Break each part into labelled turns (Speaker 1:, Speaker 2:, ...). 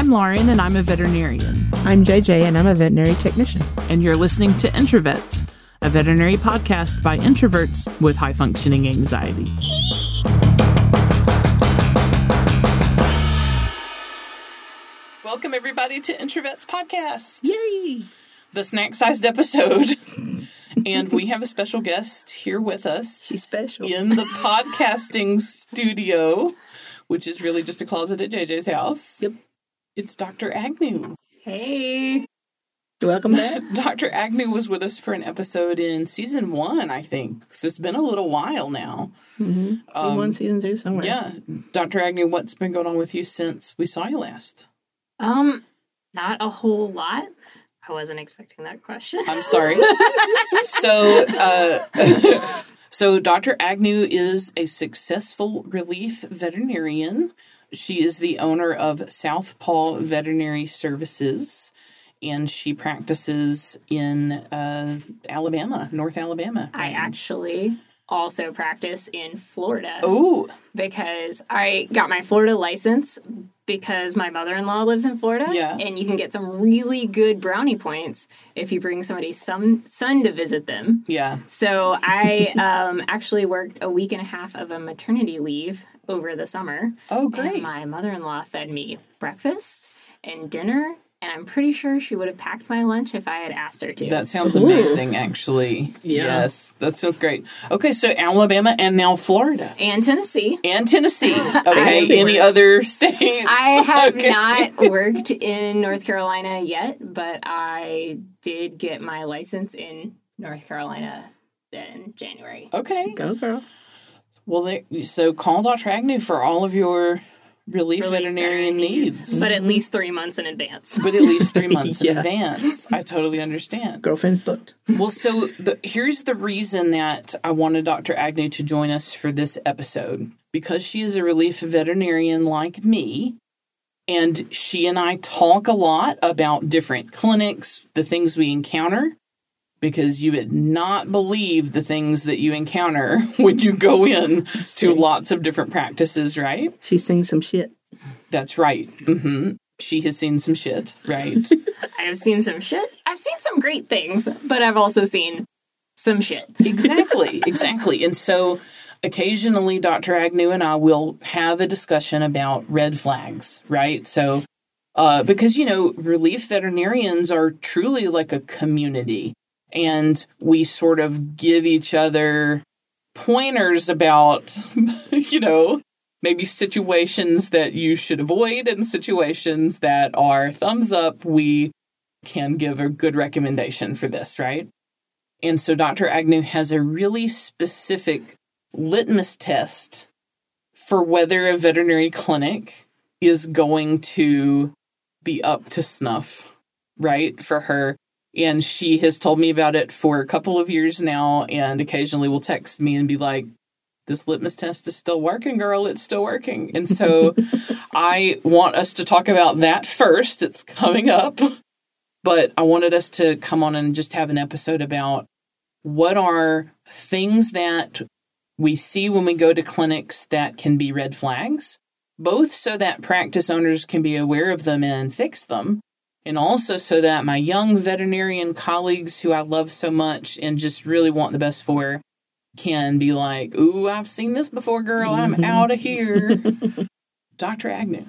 Speaker 1: I'm Lauren, and I'm a veterinarian.
Speaker 2: I'm JJ, and I'm a veterinary technician.
Speaker 1: And you're listening to Introvets, a veterinary podcast by introverts with high functioning anxiety. Welcome, everybody, to Introvets Podcast.
Speaker 2: Yay!
Speaker 1: The snack sized episode. and we have a special guest here with us.
Speaker 2: She's special.
Speaker 1: In the podcasting studio, which is really just a closet at JJ's house.
Speaker 2: Yep.
Speaker 1: It's Dr. Agnew.
Speaker 3: Hey.
Speaker 2: Welcome back.
Speaker 1: Dr. Agnew was with us for an episode in season one, I think. So it's been a little while now.
Speaker 2: Mm-hmm. Um, one, season two, somewhere.
Speaker 1: Yeah. Dr. Agnew, what's been going on with you since we saw you last?
Speaker 3: Um, not a whole lot. I wasn't expecting that question.
Speaker 1: I'm sorry. so, uh, so Dr. Agnew is a successful relief veterinarian. She is the owner of Southpaw Veterinary Services, and she practices in uh, Alabama, North Alabama.
Speaker 3: I actually also practice in Florida.
Speaker 1: Oh,
Speaker 3: because I got my Florida license because my mother-in-law lives in Florida
Speaker 1: yeah.
Speaker 3: and you can get some really good brownie points if you bring somebody's son, son to visit them.
Speaker 1: Yeah.
Speaker 3: So I um, actually worked a week and a half of a maternity leave over the summer.
Speaker 1: Oh, great.
Speaker 3: my mother-in-law fed me breakfast and dinner and I'm pretty sure she would have packed my lunch if I had asked her to.
Speaker 1: That sounds amazing, actually. Yeah. Yes, that sounds great. Okay, so Alabama and now Florida.
Speaker 3: And Tennessee.
Speaker 1: And Tennessee. Okay, any other states?
Speaker 3: I have
Speaker 1: okay.
Speaker 3: not worked in North Carolina yet, but I did get my license in North Carolina in January.
Speaker 1: Okay.
Speaker 2: Go, girl.
Speaker 1: Well, they, so call Dr. Agnew for all of your relief, relief veterinarian needs.
Speaker 3: needs. But at least three months in advance.
Speaker 1: But at least three months yeah. in advance. I totally understand.
Speaker 2: Girlfriend's booked.
Speaker 1: Well, so the, here's the reason that I wanted Dr. Agnew to join us for this episode. Because she is a relief veterinarian like me, and she and I talk a lot about different clinics, the things we encounter, because you would not believe the things that you encounter when you go in to lots of different practices, right?
Speaker 2: She's seen some shit.
Speaker 1: That's right. Mm-hmm. She has seen some shit, right?
Speaker 3: I have seen some shit. I've seen some great things, but I've also seen some shit.
Speaker 1: exactly, exactly. And so occasionally Dr. Agnew and I will have a discussion about red flags, right? So, uh, because, you know, relief veterinarians are truly like a community and we sort of give each other pointers about, you know, maybe situations that you should avoid and situations that are thumbs up. We can give a good recommendation for this, right? And so Dr. Agnew has a really specific litmus test for whether a veterinary clinic is going to be up to snuff, right? For her and she has told me about it for a couple of years now and occasionally will text me and be like, this litmus test is still working, girl. It's still working. And so I want us to talk about that first. It's coming up. But I wanted us to come on and just have an episode about what are things that we see when we go to clinics that can be red flags, both so that practice owners can be aware of them and fix them, and also so that my young veterinarian colleagues who I love so much and just really want the best for can be like, Ooh, I've seen this before, girl. I'm mm-hmm. out of here. Dr. Agnew,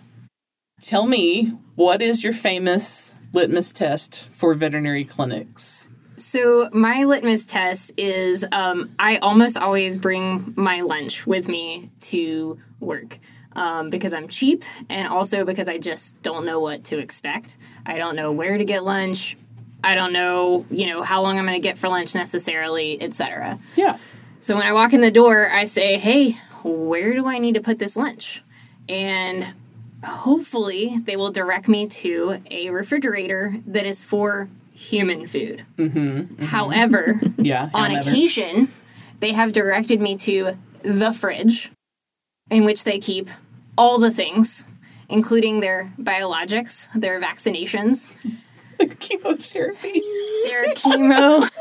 Speaker 1: tell me what is your famous litmus test for veterinary clinics?
Speaker 3: So, my litmus test is um, I almost always bring my lunch with me to work um, because I'm cheap and also because I just don't know what to expect. I don't know where to get lunch. I don't know, you know, how long I'm going to get for lunch necessarily, etc.
Speaker 1: Yeah.
Speaker 3: So when I walk in the door, I say, "Hey, where do I need to put this lunch?" And hopefully, they will direct me to a refrigerator that is for human food.
Speaker 1: Mm-hmm, mm-hmm.
Speaker 3: However,
Speaker 1: yeah,
Speaker 3: on occasion, they have directed me to the fridge in which they keep all the things, including their biologics, their vaccinations,
Speaker 1: their chemotherapy,
Speaker 3: their chemo.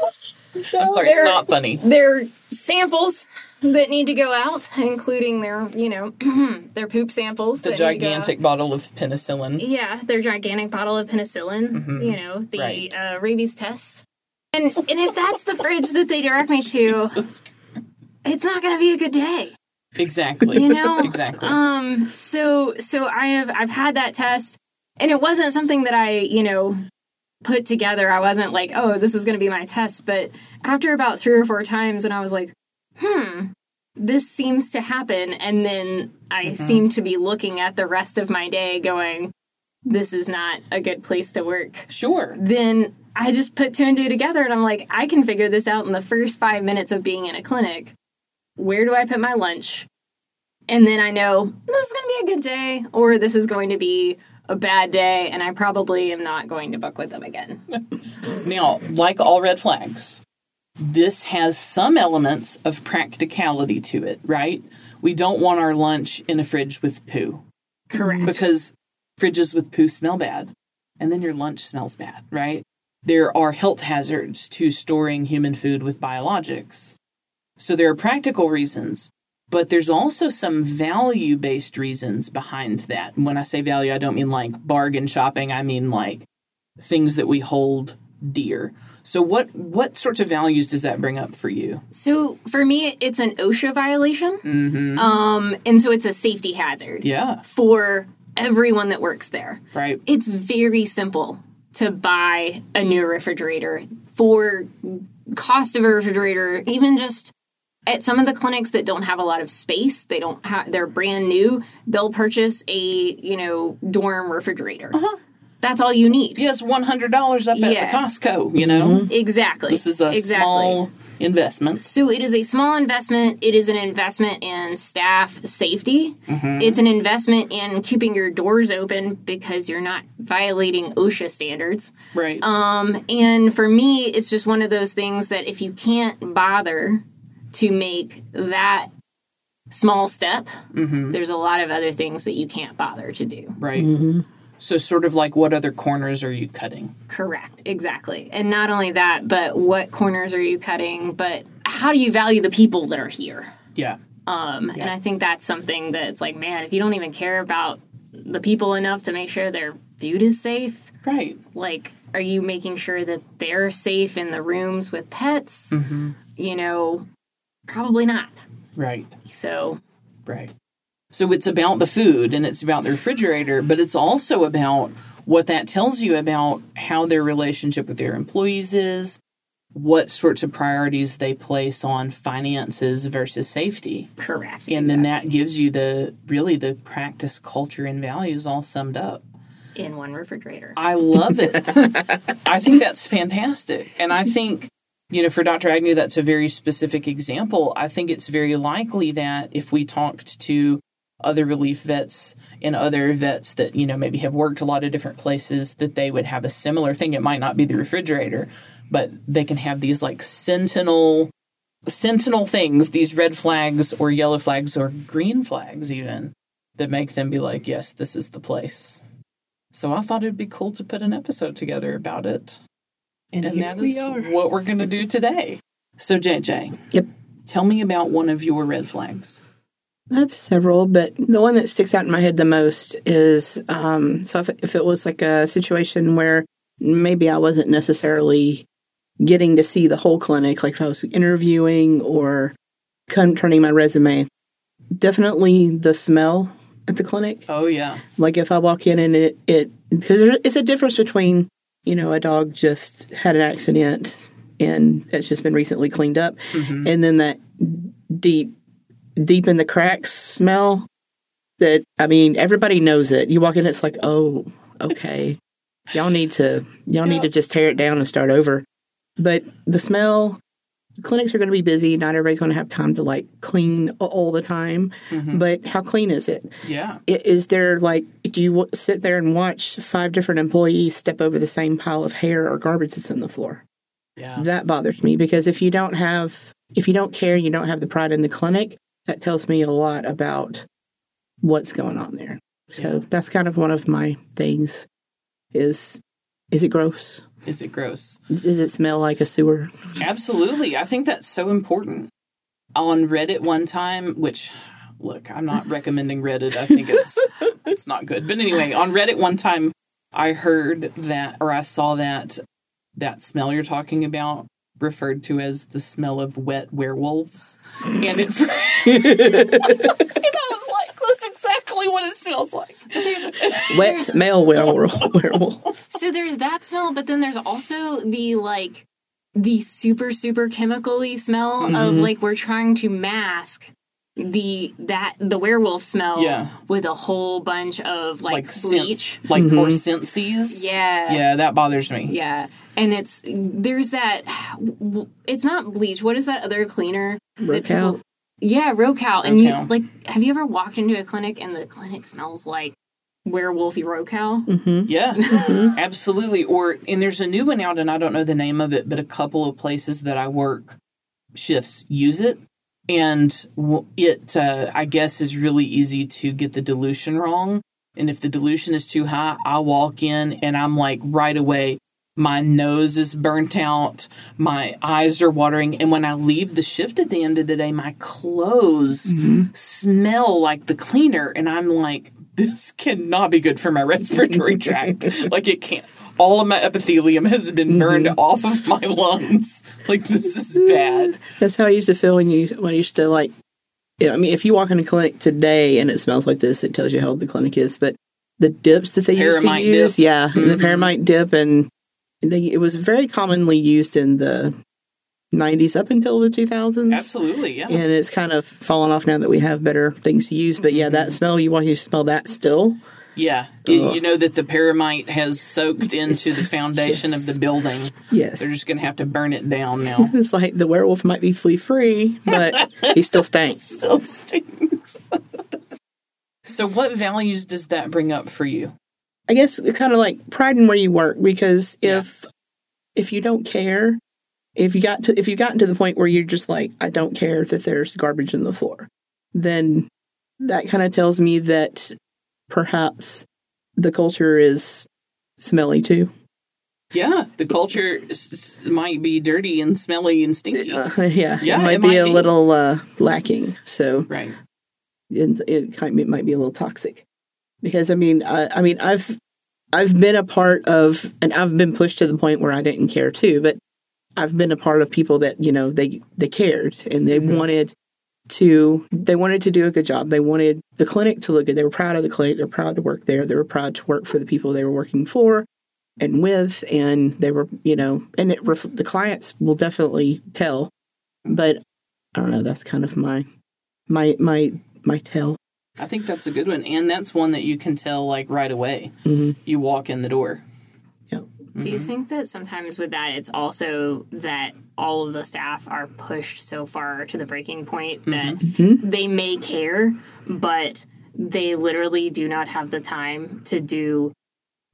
Speaker 1: I'm sorry, their, it's not funny.
Speaker 3: Their samples, that need to go out, including their, you know, their poop samples.
Speaker 1: The
Speaker 3: that need to go out.
Speaker 1: gigantic bottle of penicillin.
Speaker 3: Yeah, their gigantic bottle of penicillin.
Speaker 1: Mm-hmm.
Speaker 3: You know, the
Speaker 1: Right.
Speaker 3: uh, rabies test. And and if that's the fridge that they direct me to, it's not going to be a good day.
Speaker 1: Exactly.
Speaker 3: You know,
Speaker 1: exactly.
Speaker 3: Um. So so I have I've had that test, and it wasn't something that I you know put together. I wasn't like, oh, this is going to be my test. But after about three or four times, and I was like, hmm, this seems to happen, and then I
Speaker 1: Mm-hmm.
Speaker 3: seem to be looking at the rest of my day, going, this is not a good place to work
Speaker 1: sure.
Speaker 3: then I just put two and two together and I'm like, I can figure this out in the first five minutes of being in a clinic. Where do I put my lunch? And then I know this is going to be a good day or this is going to be a bad day and I probably am not going to book with them again.
Speaker 1: Now, like all red flags, this has some elements of practicality to it, right? We don't want our lunch in a fridge with poo
Speaker 3: Correct.
Speaker 1: because fridges with poo smell bad and then your lunch smells bad, right? There are health hazards to storing human food with biologics. So there are practical reasons, but there's also some value based reasons behind that. And when I say value, I don't mean like bargain shopping, I mean like things that we hold dear. So what what sorts of values does that bring up for you?
Speaker 3: So for me, it's an OSHA violation.
Speaker 1: Mm-hmm.
Speaker 3: Um, and so it's a safety hazard
Speaker 1: Yeah,
Speaker 3: for everyone that works there.
Speaker 1: right.
Speaker 3: it's very simple to buy a new refrigerator for cost of a refrigerator even just at some of the clinics that don't have a lot of space they don't have they're brand new they'll purchase a you know dorm refrigerator that's all you need
Speaker 1: Yes, one hundred dollars up at the Costco. You know,
Speaker 3: exactly
Speaker 1: this is a
Speaker 3: exactly
Speaker 1: small investment.
Speaker 3: So it is a small investment. It is an investment in staff safety.
Speaker 1: Mm-hmm.
Speaker 3: It's an investment in keeping your doors open because you're not violating OSHA standards.
Speaker 1: Right.
Speaker 3: Um, and for me, it's just one of those things that if you can't bother to make that small step,
Speaker 1: Mm-hmm.
Speaker 3: there's a lot of other things that you can't bother to do.
Speaker 1: right. So sort of like what other corners are you cutting?
Speaker 3: Correct, exactly. And not only that, but what corners are you cutting, but how do you value the people that are here?
Speaker 1: Yeah.
Speaker 3: Um, And I think that's something that's like, man, if you don't even care about the people enough to make sure their food is safe,
Speaker 1: Right.
Speaker 3: like, are you making sure that they're safe in the rooms with pets? You know, probably not.
Speaker 1: Right.
Speaker 3: So,
Speaker 1: Right. So it's about the food and it's about the refrigerator, but it's also about what that tells you about how their relationship with their employees is, what sorts of priorities they place on finances versus safety.
Speaker 3: correct.
Speaker 1: And then that gives you the really the practice, culture, and values all summed up.
Speaker 3: in one refrigerator.
Speaker 1: I love it. I think that's fantastic. And I think, you know, for Dr. Agnew, that's a very specific example. I think it's very likely that if we talked to other relief vets and other vets that, you know, maybe have worked a lot of different places, that they would have a similar thing. It might not be the refrigerator, but they can have these like sentinel sentinel things, these red flags or yellow flags or green flags even that make them be like, yes, this is the place. So I thought it'd be cool to put an episode together about it.
Speaker 2: And,
Speaker 1: And that
Speaker 2: we are.
Speaker 1: what we're going to do today. So, JJ,
Speaker 2: Yep.
Speaker 1: tell me about one of your red flags.
Speaker 2: I have several, but the one that sticks out in my head the most is um, so if, if it was like a situation where maybe I wasn't necessarily getting to see the whole clinic, like if I was interviewing or turning my resume, definitely the smell at the clinic.
Speaker 1: Oh, yeah.
Speaker 2: Like if I walk in and it, it because it's a difference between, you know, a dog just had an accident and it's just been recently cleaned up, mm-hmm. and then that deep, deep in the cracks smell that, I mean, everybody knows it. You walk in, it's like, oh, okay. Y'all need to, y'all need to just tear it down and start over. But the smell, clinics are going to be busy. Not everybody's going to have time to like clean all the time. Mm-hmm. But how clean is it?
Speaker 1: Yeah.
Speaker 2: Is there like do you sit there and watch five different employees step over the same pile of hair or garbage that's on the floor
Speaker 1: Yeah.
Speaker 2: that bothers me because if you don't have if you don't care you don't have the pride in the clinic that tells me a lot about what's going on there so
Speaker 1: Yeah.
Speaker 2: that's kind of one of my things is is it gross
Speaker 1: Is it gross?
Speaker 2: does it smell like a sewer
Speaker 1: Absolutely. I think that's so important. on Reddit one time, which look, I'm not recommending Reddit. I think it's it's not good. But anyway, on Reddit one time I heard that or I saw that that smell you're talking about referred to as the smell of wet werewolves. And it and I was like, that's exactly what it smells like.
Speaker 3: But there's
Speaker 2: Wet male werewolf, werewolves.
Speaker 3: so there's that smell, but then there's also the like the super super chemically smell of
Speaker 1: Mm-hmm.
Speaker 3: like we're trying to mask the that the werewolf smell
Speaker 1: Yeah.
Speaker 3: with a whole bunch of like,
Speaker 1: Like
Speaker 3: bleach.
Speaker 1: scents, like poor senses.
Speaker 3: Yeah.
Speaker 1: Yeah, that bothers me.
Speaker 3: Yeah. And it's there's that it's not bleach. What is that other cleaner? that
Speaker 2: Roccal.
Speaker 3: People- Yeah, Roccal. And you like have you ever walked into a clinic and the clinic smells like werewolfy Roccal?
Speaker 2: Mm-hmm.
Speaker 1: Yeah, absolutely. Or and there's a new one out, and I don't know the name of it, but a couple of places that I work shifts use it, and it uh, I guess is really easy to get the dilution wrong. And if the dilution is too high, I walk in and I'm like right away. My nose is burnt out. My eyes are watering. And when I leave the shift at the end of the day, my clothes smell like the cleaner. And I'm like, this cannot be good for my respiratory tract. like, it can't. All of my epithelium has been burned off of my lungs. Like, this is bad.
Speaker 2: That's how I used to feel when you when I used to like. Yeah, I mean, if you walk in a clinic today and it smells like this, it tells you how old the clinic is. But the dips that they used to
Speaker 1: Paramite
Speaker 2: use,
Speaker 1: dip.
Speaker 2: yeah, the
Speaker 1: Mhm.
Speaker 2: paramite dip, and they, it was very commonly used in the '90s up until the 2000s.
Speaker 1: Absolutely, yeah.
Speaker 2: And it's kind of fallen off now that we have better things to use. But yeah,
Speaker 1: Mm-hmm.
Speaker 2: that smell, you want you to smell that still.
Speaker 1: Yeah. It- you know that the paramite has soaked into the foundation
Speaker 2: Yes.
Speaker 1: of the building.
Speaker 2: Yes.
Speaker 1: They're just going to have to burn it down now.
Speaker 2: It's like the werewolf might be flea free, but he still stinks.
Speaker 1: Still stinks. so, what values does that bring up for you?
Speaker 2: I guess it's kind of like pride in where you work because if if you don't care, if you got to if you've gotten to the point where you're just like I don't care that there's garbage in the floor, then that kind of tells me that perhaps the culture is smelly too.
Speaker 1: Yeah, the culture s- s- might be dirty and smelly and stinky.
Speaker 2: Uh, yeah,
Speaker 1: Yeah,
Speaker 2: it might
Speaker 1: it
Speaker 2: be
Speaker 1: might
Speaker 2: a
Speaker 1: be.
Speaker 2: little uh, lacking. So
Speaker 1: right.
Speaker 2: it, it it might be a little toxic because I mean I, I mean I've I've been a part of and I've been pushed to the point where I didn't care too, but I've been a part of people that you know they they cared and they
Speaker 1: Mhm.
Speaker 2: wanted to they wanted to do a good job. They wanted the clinic to look good. They were proud of the clinic. They're proud to work there. They were proud to work for the people they were working for and with, and they were you know and it ref- the clients will definitely tell, but I don't know. That's kind of my my my my tell.
Speaker 1: I think that's a good one. And that's one that you can tell like right away.
Speaker 2: Mhm.
Speaker 1: You walk in the door.
Speaker 2: Yep.
Speaker 3: Do you think that sometimes with that, it's also that all of the staff are pushed so far to the breaking point that
Speaker 2: Mhm.
Speaker 3: they may care, but they literally do not have the time to do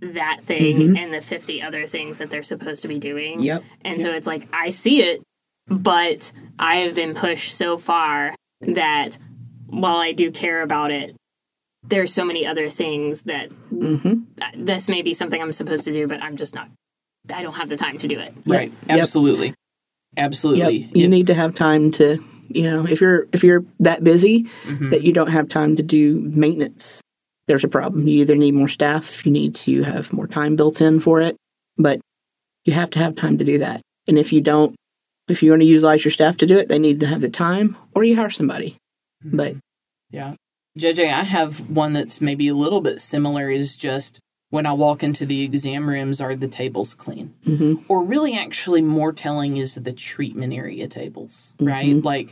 Speaker 3: that thing
Speaker 2: Mhm.
Speaker 3: and the 50 other things that they're supposed to be doing.
Speaker 2: Yep.
Speaker 3: And so it's like, I see it, but I have been pushed so far that while I do care about it, there's so many other things that
Speaker 2: hmm
Speaker 3: this may be something I'm supposed to do, but I'm just not. I don't have the time to do it.
Speaker 1: Right.
Speaker 2: Yep.
Speaker 1: Absolutely.
Speaker 2: Yep.
Speaker 1: Absolutely.
Speaker 2: You need to have time to, you know, if you're if you're that busy
Speaker 1: Mhm.
Speaker 2: that you don't have time to do maintenance, there's a problem. You either need more staff, you need to have more time built in for it, but you have to have time to do that. And if you don't, if you want to utilize your staff to do it, they need to have the time, or you hire somebody. But
Speaker 1: Yeah. JJ, I have one that's maybe a little bit similar is just when I walk into the exam rooms, are the tables clean?
Speaker 2: mhm.
Speaker 1: Or really, actually, more telling is the treatment area tables, right?
Speaker 2: Mhm.
Speaker 1: Like,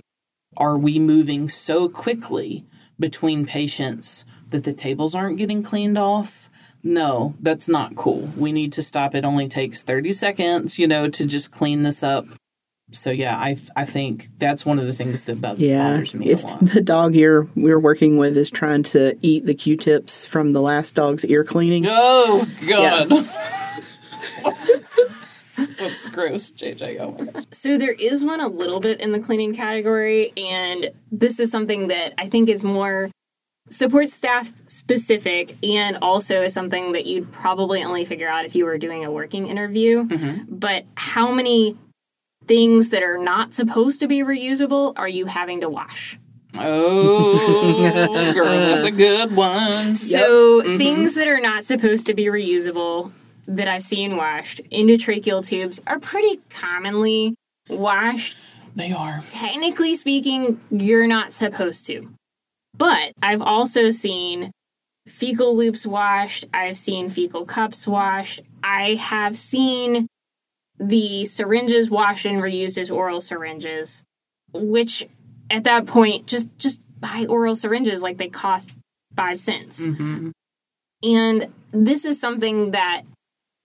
Speaker 1: are we moving so quickly between patients that the tables aren't getting cleaned off? No, that's not cool. We need to stop. It only takes 30 seconds, you know, to just clean this up. So, yeah, I, I think that's one of the things that bo-
Speaker 2: yeah,
Speaker 1: bothers me
Speaker 2: if
Speaker 1: a lot.
Speaker 2: the dog you're we're working with is trying to eat the Q-tips from the last dog's ear cleaning,
Speaker 1: Oh God. That's gross, JJ. Oh my gosh.
Speaker 3: So there is one a little bit in the cleaning category, and this is something that I think is more support staff specific and also is something that you'd probably only figure out if you were doing a working interview.
Speaker 1: Mhm.
Speaker 3: But how many things that are not supposed to be reusable are you having to wash?
Speaker 1: Oh, girl, that's a good one.
Speaker 3: So mm-hmm. things that are not supposed to be reusable that I've seen washed endotracheal tubes are pretty commonly washed.
Speaker 1: They are.
Speaker 3: Technically speaking, you're not supposed to. But I've also seen fecal loops washed, I've seen fecal cups washed, I have seen the syringes washed and reused as oral syringes, which at that point just just buy oral syringes like they cost 5 cents.
Speaker 1: hmm
Speaker 3: And this is something that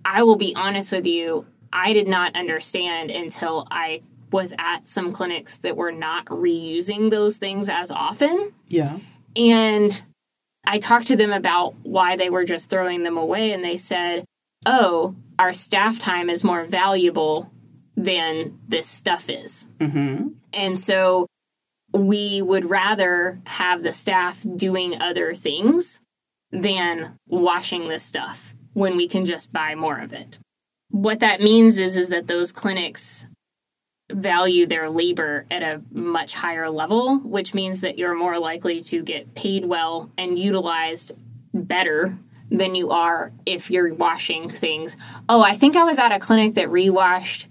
Speaker 3: I will be honest with you, I did not understand until I was at some clinics that were not reusing those things as often.
Speaker 1: Yeah.
Speaker 3: And I talked to them about why they were just throwing them away, and they said, Oh, our staff time is more valuable than this stuff is.
Speaker 1: hmm
Speaker 3: And so we would rather have the staff doing other things than washing this stuff when we can just buy more of it. What that means is is that those clinics value their labor at a much higher level, which means that you're more likely to get paid well and utilized better than you are if you're washing things. Oh, I think I was at a clinic that rewashed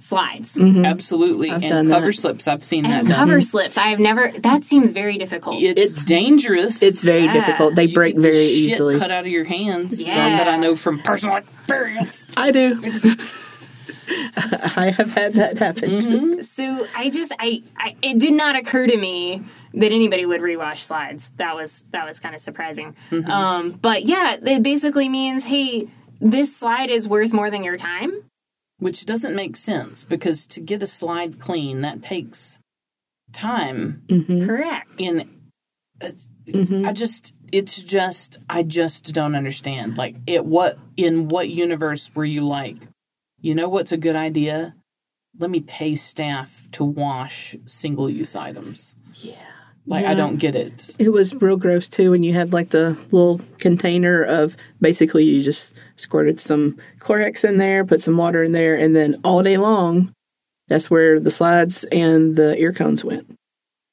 Speaker 3: slides
Speaker 1: Absolutely.
Speaker 2: I've
Speaker 1: and
Speaker 2: done
Speaker 1: cover
Speaker 2: that.
Speaker 1: slips, I've seen that
Speaker 3: and
Speaker 1: done.
Speaker 3: cover slips. I have never. That seems very difficult.
Speaker 1: It's,
Speaker 2: It's-
Speaker 1: dangerous.
Speaker 2: It's very
Speaker 3: Yeah.
Speaker 2: difficult. They
Speaker 1: You
Speaker 2: break
Speaker 1: get the
Speaker 2: very
Speaker 1: shit
Speaker 2: easily.
Speaker 1: Cut out of your hands.
Speaker 3: Yeah.
Speaker 1: One that I know from personal experience.
Speaker 2: I do. I have had that happen.
Speaker 1: Mm-hmm.
Speaker 3: so I just I, I it did not occur to me that anybody would rewash slides. That was that was kind of surprising.
Speaker 1: Mm-hmm.
Speaker 3: Um, but yeah, it basically means hey, this slide is worth more than your time.
Speaker 1: Which doesn't make sense because to get a slide clean, that takes time.
Speaker 3: Correct.
Speaker 1: And I just, it's just, I just don't understand. Like, it, what, in what universe were you like, you know what's a good idea? Let me pay staff to wash single use items.
Speaker 2: Yeah.
Speaker 1: Like, I don't get it.
Speaker 2: It was real gross too when you had like the little container of basically you just squirted some Clorox in there, put some water in there, and then all day long, that's where the slides and the ear cones went.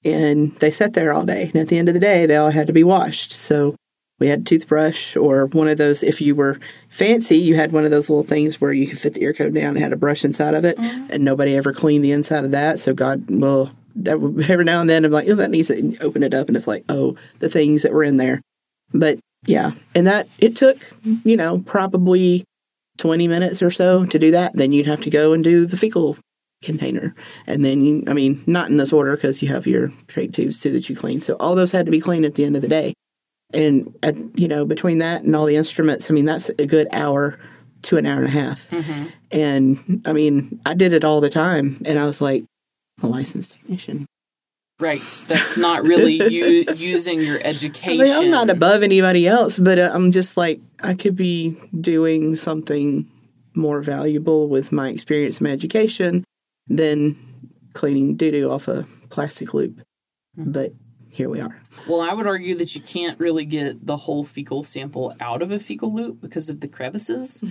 Speaker 2: And they sat there all day. And at the end of the day, they all had to be washed. So we had a toothbrush or one of those, if you were fancy, you had one of those little things where you could fit the ear cone down and had a brush inside of it. Mm-hmm. And nobody ever cleaned the inside of that. So God, well, every now and then I'm like, oh, that needs to open it up. And it's like, oh, the things that were in there. But yeah, and that it took, you know, probably 20 minutes or so to do that. Then you'd have to go and do the fecal container. And then, you, I mean, not in this order because you have your trach tubes too that you clean. So all those had to be cleaned at the end of the day. And, at, you know, between that and all the instruments, I mean, that's a good hour to an hour and a half. Mm-hmm. And I mean, I did it all the time. And I was like, a licensed technician.
Speaker 1: Right. That's not really you using your
Speaker 2: I
Speaker 1: education.
Speaker 2: mean, I'm not above anybody else, but uh, I'm just like, I could be doing something more valuable with my experience and my education than cleaning doo doo off a plastic loop. But here we are.
Speaker 1: Well, I would argue that you can't really get the whole fecal sample out of a fecal loop because of the crevices.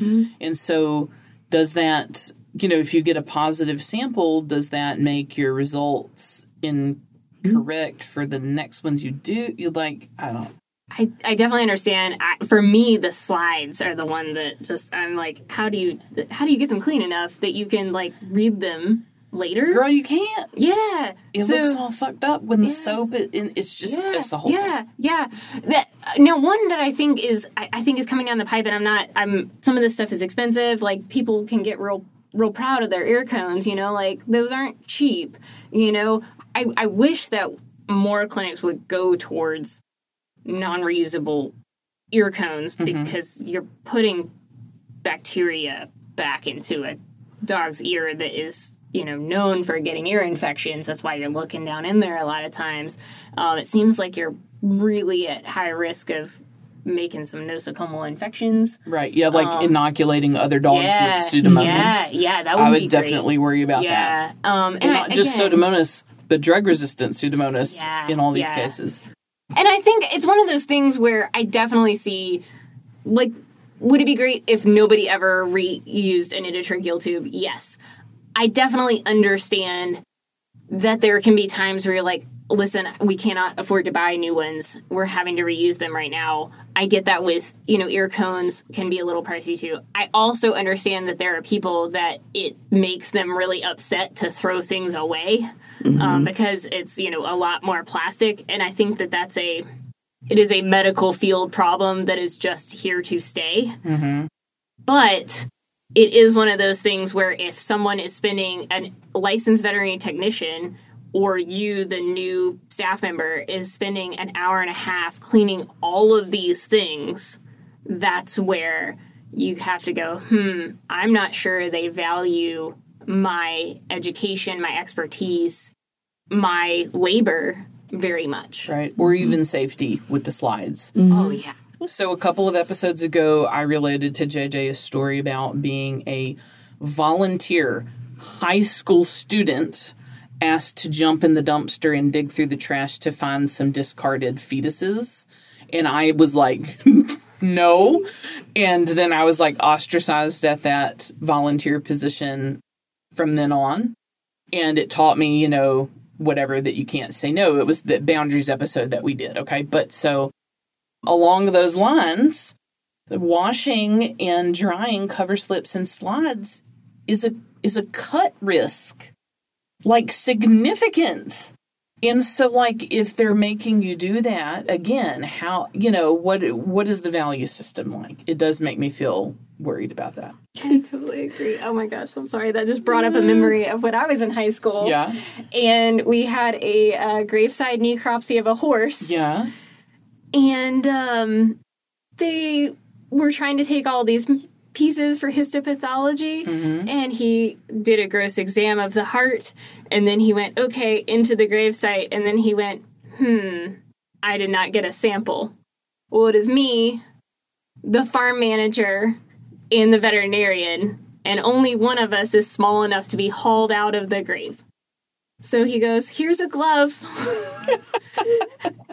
Speaker 1: And so, does that, you know, if you get a positive sample, does that make your results incorrect for the next ones you do? You like, I don't.
Speaker 3: I, I definitely understand. I, for me, the slides are the one that just I'm like, how do you how do you get them clean enough that you can like read them later?
Speaker 1: Girl, you can't.
Speaker 3: Yeah,
Speaker 1: It
Speaker 3: So-
Speaker 1: looks all fucked up when the soap, it, it's just,
Speaker 3: yeah,
Speaker 1: it's the whole
Speaker 3: yeah,
Speaker 1: thing.
Speaker 3: yeah. That uh, now one that I think is I, I think is coming down the pipe, and I'm not. I'm some of this stuff is expensive. Like people can get real real proud of their ear cones. You know, like those aren't cheap. You know, I I wish that more clinics would go towards non reusable ear cones mm-hmm. because you're putting bacteria back into a dog's ear that is you know known for getting ear infections that's why you're looking down in there a lot of times um, it seems like you're really at high risk of making some nosocomial infections
Speaker 1: Right. Yeah, like inoculating other dogs with pseudomonas.
Speaker 3: Um, yeah yeah that would
Speaker 1: I would
Speaker 3: great.
Speaker 1: definitely worry about that.
Speaker 3: um, and
Speaker 1: And
Speaker 3: I,
Speaker 1: not just
Speaker 3: again-
Speaker 1: pseudomonas, but drug resistant pseudomonas
Speaker 3: Yeah,
Speaker 1: in all these
Speaker 3: yeah.
Speaker 1: cases.
Speaker 3: And I think it's one of those things where I definitely see, like, would it be great if nobody ever reused an endotracheal tube? Yes. I definitely understand that there can be times where you're like, listen, we cannot afford to buy new ones. We're having to reuse them right now. I get that with, you know, ear cones can be a little pricey too. I also understand that there are people that it makes them really upset to throw things away um, because it's, you know, a lot more plastic. And I think that that's a, it is a medical field problem that is just here to stay. But it is one of those things where if someone is spending a licensed veterinary technician or you the new staff member is spending an hour and a half cleaning all of these things that's where you have to go hmm i'm not sure they value my education my expertise my labor very much
Speaker 1: Right. Or even safety with the slides.
Speaker 3: oh yeah
Speaker 1: So a couple of episodes ago, I related to JJ a story about being a volunteer high school student asked to jump in the dumpster and dig through the trash to find some discarded fetuses. And I was like, no. And then I was like ostracized at that volunteer position from then on. And it taught me, you know, whatever that you can't say no. It was the boundaries episode that we did. Okay. But so along those lines, washing and drying cover slips and slides is a is a cut risk. Like significant. And so like if they're making you do that, again, how you know, what what is the value system like? It does make me feel worried about that.
Speaker 3: I totally agree. Oh my gosh, I'm sorry. That just brought up a memory of when I was in high school.
Speaker 1: Yeah.
Speaker 3: And we had a uh, graveside necropsy of a horse.
Speaker 1: Yeah.
Speaker 3: And um, they were trying to take all these pieces for histopathology. And he did a gross exam of the heart. And then he went, okay, into the gravesite. And then he went, hmm, I did not get a sample. Well, it is me, the farm manager, and the veterinarian, and only one of us is small enough to be hauled out of the grave. So he goes, Here's a glove.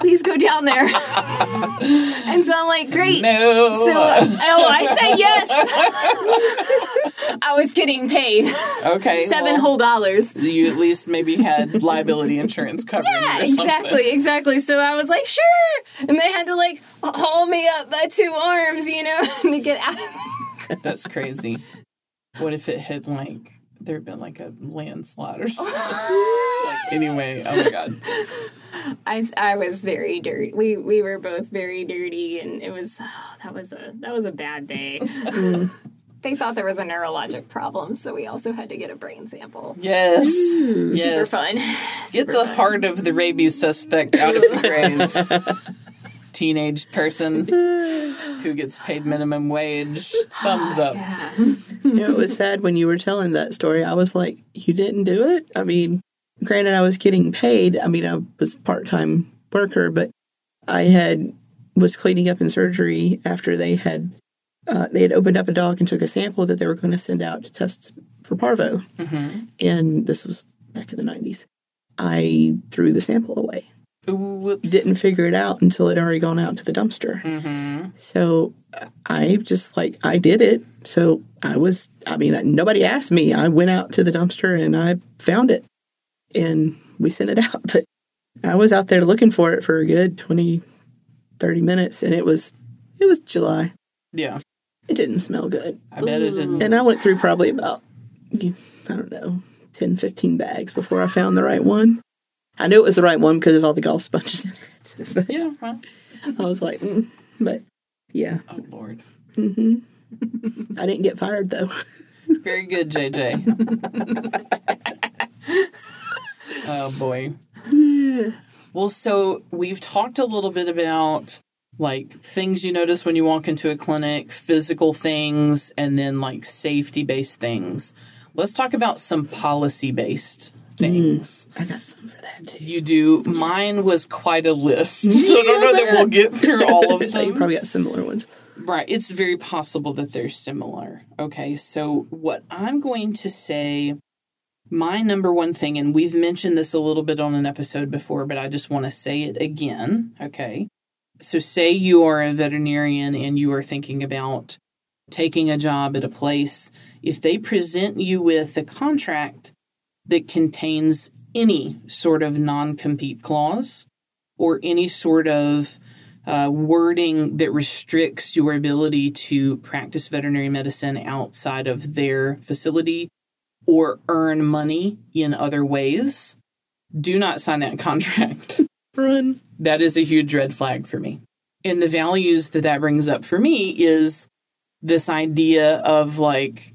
Speaker 3: Please go down there. and so I'm like, Great.
Speaker 1: No.
Speaker 3: So, oh, I said yes. I was getting paid
Speaker 1: okay.
Speaker 3: seven
Speaker 1: well,
Speaker 3: whole dollars.
Speaker 1: you at least maybe had liability insurance covering
Speaker 3: Yeah,
Speaker 1: it or something.
Speaker 3: exactly, exactly. So I was like, sure. And they had to like haul me up by two arms, you know, to get out
Speaker 1: That's crazy. What if it had like there had been like a landslide or something? like, anyway, oh my god.
Speaker 3: I, I was very dirty. We we were both very dirty, and it was oh, that was a that was a bad day. they thought there was a neurologic problem, so we also had to get a brain sample.
Speaker 1: Yes.
Speaker 3: Super
Speaker 1: yes.
Speaker 3: fun.
Speaker 1: Get
Speaker 3: Super
Speaker 1: the
Speaker 3: fun.
Speaker 1: heart of the rabies suspect out of the grave. Teenage person who gets paid minimum wage. Thumbs up.
Speaker 3: Yeah.
Speaker 2: You know, it was sad when you were telling that story. I was like, you didn't do it? I mean, granted, I was getting paid. I mean, I was part time worker, but I had was cleaning up in surgery after they had uh, they had opened up a dog and took a sample that they were going to send out to test for parvo. And this was back in the nineties. I threw the sample away. Didn't figure it out until it had already gone out to the dumpster.
Speaker 1: Mm-hmm.
Speaker 2: So I just like I did it. So I was I mean nobody asked me. I went out to the dumpster and I found it and we sent it out. But I was out there looking for it for a good 20 30 minutes and it was it was July.
Speaker 1: Yeah.
Speaker 2: It didn't smell good.
Speaker 1: I bet it didn't.
Speaker 2: And I went through probably about I don't know 10 15 bags before I found the right one. I knew it was the right one because of all the gauze sponges in it. But
Speaker 1: Yeah. Well,
Speaker 2: I was like, mm. but yeah.
Speaker 1: oh Lord.
Speaker 2: hmm I didn't get fired though.
Speaker 1: Very good, JJ. oh boy. Well, so we've talked a little bit about like things you notice when you walk into a clinic, physical things, and then like safety based things. Let's talk about some policy based things. Mm.
Speaker 2: I got some for that too.
Speaker 1: You do. Mine was quite a list, so I don't know that we'll get through all of them.
Speaker 2: You
Speaker 1: them.
Speaker 2: probably got similar ones.
Speaker 1: Right. It's very possible that they're similar. Okay. So, what I'm going to say, my number one thing, and we've mentioned this a little bit on an episode before, but I just want to say it again. Okay. So, say you are a veterinarian and you are thinking about taking a job at a place, if they present you with a contract that contains any sort of non compete clause or any sort of uh, wording that restricts your ability to practice veterinary medicine outside of their facility or earn money in other ways, do not sign that contract.
Speaker 2: Run.
Speaker 1: that is a huge red flag for me. And the values that that brings up for me is this idea of like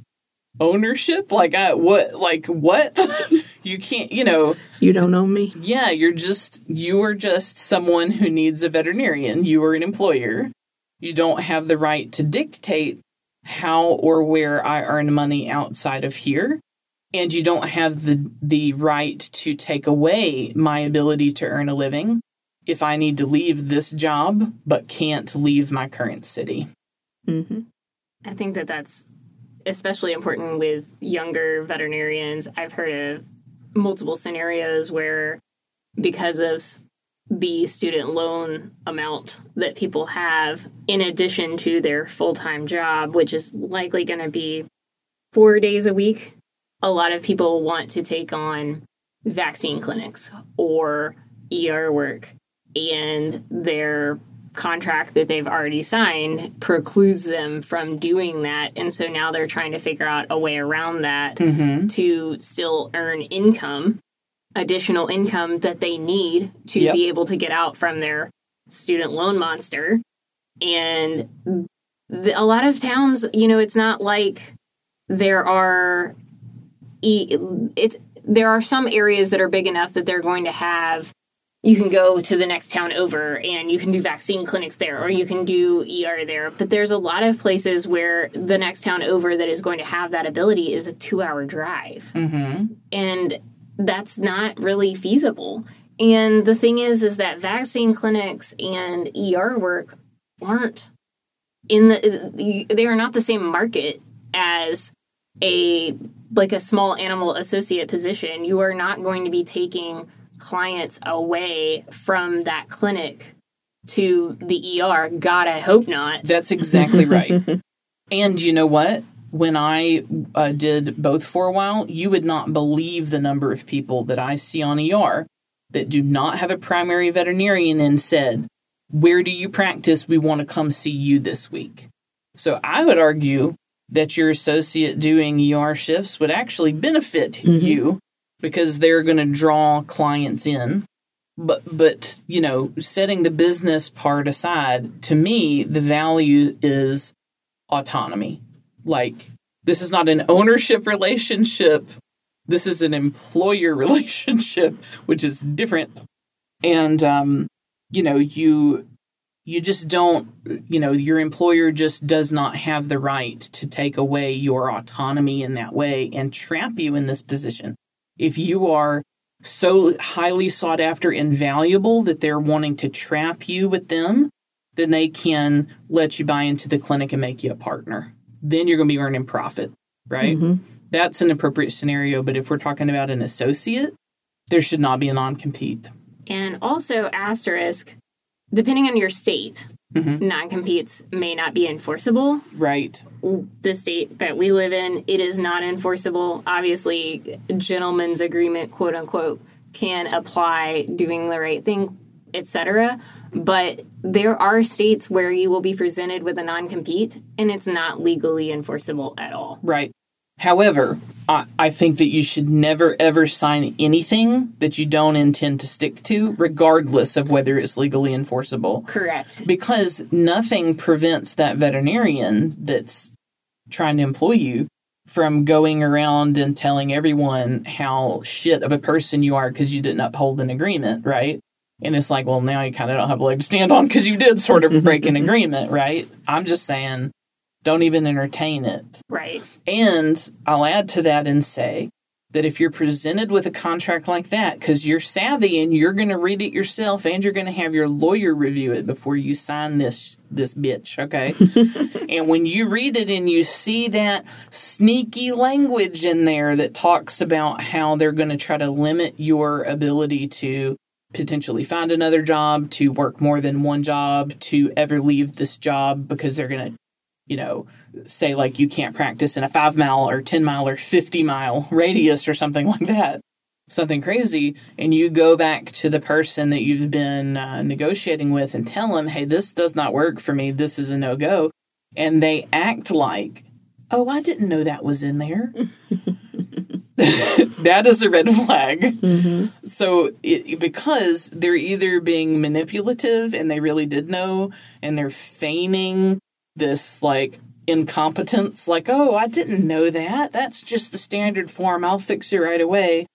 Speaker 1: ownership. Like, I, what, like, what? you can't, you know,
Speaker 2: You don't own me.
Speaker 1: yeah, you're just, you are just someone who needs a veterinarian. You are an employer. You don't have the right to dictate how or where I earn money outside of here. And you don't have the, the right to take away my ability to earn a living if I need to leave this job but can't leave my current city.
Speaker 2: hmm
Speaker 3: I think that that's especially important with younger veterinarians. I've heard of multiple scenarios where, because of the student loan amount that people have, in addition to their full time job, which is likely going to be four days a week, a lot of people want to take on vaccine clinics or ER work, and their contract that they've already signed precludes them from doing that. And so now they're trying to figure out a way around that
Speaker 1: Mm-hmm.
Speaker 3: to still earn income, additional income that they need to
Speaker 1: Yep.
Speaker 3: be able to get out from their student loan monster. And the, a lot of towns, you know, it's not like there are e- it's there are some areas that are big enough that they're going to have you can go to the next town over and you can do vaccine clinics there or you can do ER there. But there's a lot of places where the next town over that is going to have that ability is a two hour drive.
Speaker 1: Mm-hmm.
Speaker 3: And that's not really feasible. And the thing is, is that vaccine clinics and ER work aren't in the, they are not the same market as a, like a small animal associate position. You are not going to be taking clients away from that clinic to the ER. God, I hope not.
Speaker 1: That's exactly right. and you know what? When I uh, did both for a while, you would not believe the number of people that I see on ER that do not have a primary veterinarian and said, Where do you practice? We want to come see you this week. So I would argue that your associate doing ER shifts would actually benefit you because they're going to draw clients in. But but you know setting the business part aside to me the value is autonomy. Like this is not an ownership relationship. This is an employer relationship which is different. And um you know you you just don't you know your employer just does not have the right to take away your autonomy in that way and trap you in this position if you are so highly sought after and valuable that they're wanting to trap you with them, then they can let you buy into the clinic and make you a partner. Then you're going to be earning profit, right?
Speaker 2: Mhm.
Speaker 1: That's an appropriate scenario. But if we're talking about an associate, there should not be a non compete.
Speaker 3: And also, asterisk, depending on your state,
Speaker 1: Mhm.
Speaker 3: non competes may not be enforceable.
Speaker 1: Right.
Speaker 3: The state that we live in, it is not enforceable. Obviously, gentleman's agreement, quote unquote, can apply doing the right thing, etc. But there are states where you will be presented with a non compete and it's not legally enforceable at all.
Speaker 1: Right. However, I, I think that you should never ever sign anything that you don't intend to stick to, regardless of whether it's legally enforceable.
Speaker 3: Correct.
Speaker 1: because nothing prevents that veterinarian that's trying to employ you from going around and telling everyone how shit of a person you are because you didn't uphold an agreement, right? And it's like, well, now you kind of don't have a leg to stand on because you did sort of break an agreement, right? I'm just saying, don't even entertain it.
Speaker 3: Right.
Speaker 1: And I'll add to that and say that if you're presented with a contract like that, because you're savvy and you're going to read it yourself and you're going to have your lawyer review it before you sign this this bitch, okay? and when you read it and you see that sneaky language in there that talks about how they're going to try to limit your ability to potentially find another job, to work more than one job, to ever leave this job because they're going to you know, say like you can't practice in a five mile or 10 mile or 50 mile radius or something like that, something crazy, and you go back to the person that you've been uh, negotiating with and tell them, hey, this does not work for me, this is a no go, and they act like, oh, I didn't know that was in there. that is a red flag. Mm-hmm. So, it, because they're either being manipulative and they really did know, and they're feigning this like incompetence, like, oh, I didn't know that. That's just the standard form. I'll fix it right away.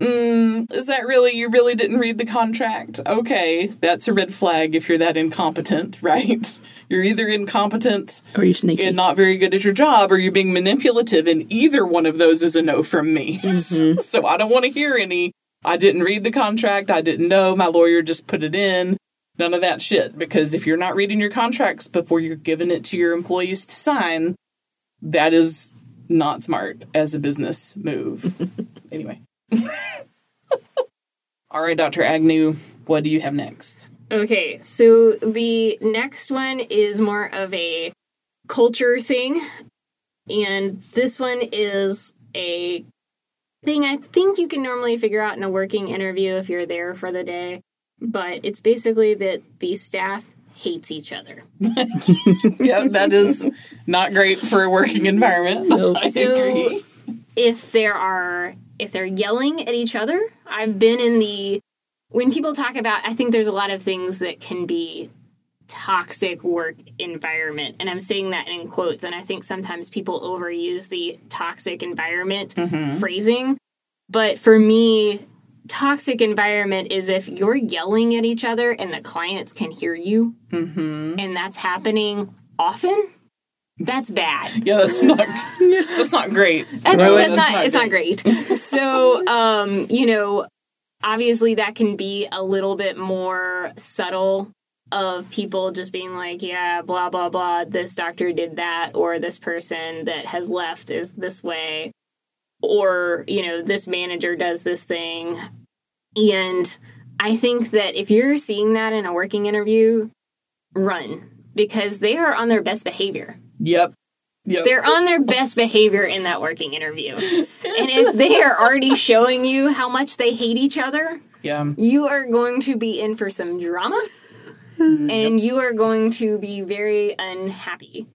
Speaker 1: Mm, is that really, you really didn't read the contract? Okay, that's a red flag if you're that incompetent, right? You're either incompetent
Speaker 2: or you're sneaky
Speaker 1: and not very good at your job, or you're being manipulative, and either one of those is a no from me. Mm-hmm. so I don't want to hear any. I didn't read the contract. I didn't know. My lawyer just put it in. None of that shit. Because if you're not reading your contracts before you're giving it to your employees to sign, that is not smart as a business move. anyway. All right, Dr. Agnew, what do you have next?
Speaker 3: Okay, so the next one is more of a culture thing. And this one is a thing I think you can normally figure out in a working interview if you're there for the day. But it's basically that the staff hates each other.
Speaker 1: yeah, that is not great for a working environment. Nope. I so agree.
Speaker 3: if there are if they're yelling at each other, I've been in the when people talk about, I think there's a lot of things that can be toxic work environment. And I'm saying that in quotes. And I think sometimes people overuse the toxic environment mm-hmm. phrasing. But for me, toxic environment is if you're yelling at each other and the clients can hear you, mm-hmm. and that's happening often. That's bad.
Speaker 1: Yeah, that's not that's not great.
Speaker 3: That's, that's, that's not, not, it's not great. so, um, you know, obviously that can be a little bit more subtle of people just being like, yeah, blah, blah, blah, this doctor did that, or this person that has left is this way, or, you know, this manager does this thing. And I think that if you're seeing that in a working interview, run because they are on their best behavior.
Speaker 1: Yep.
Speaker 3: Yep. They're on their best behavior in that working interview. and if they are already showing you how much they hate each other,
Speaker 1: yeah.
Speaker 3: you are going to be in for some drama mm-hmm. and yep. you are going to be very unhappy.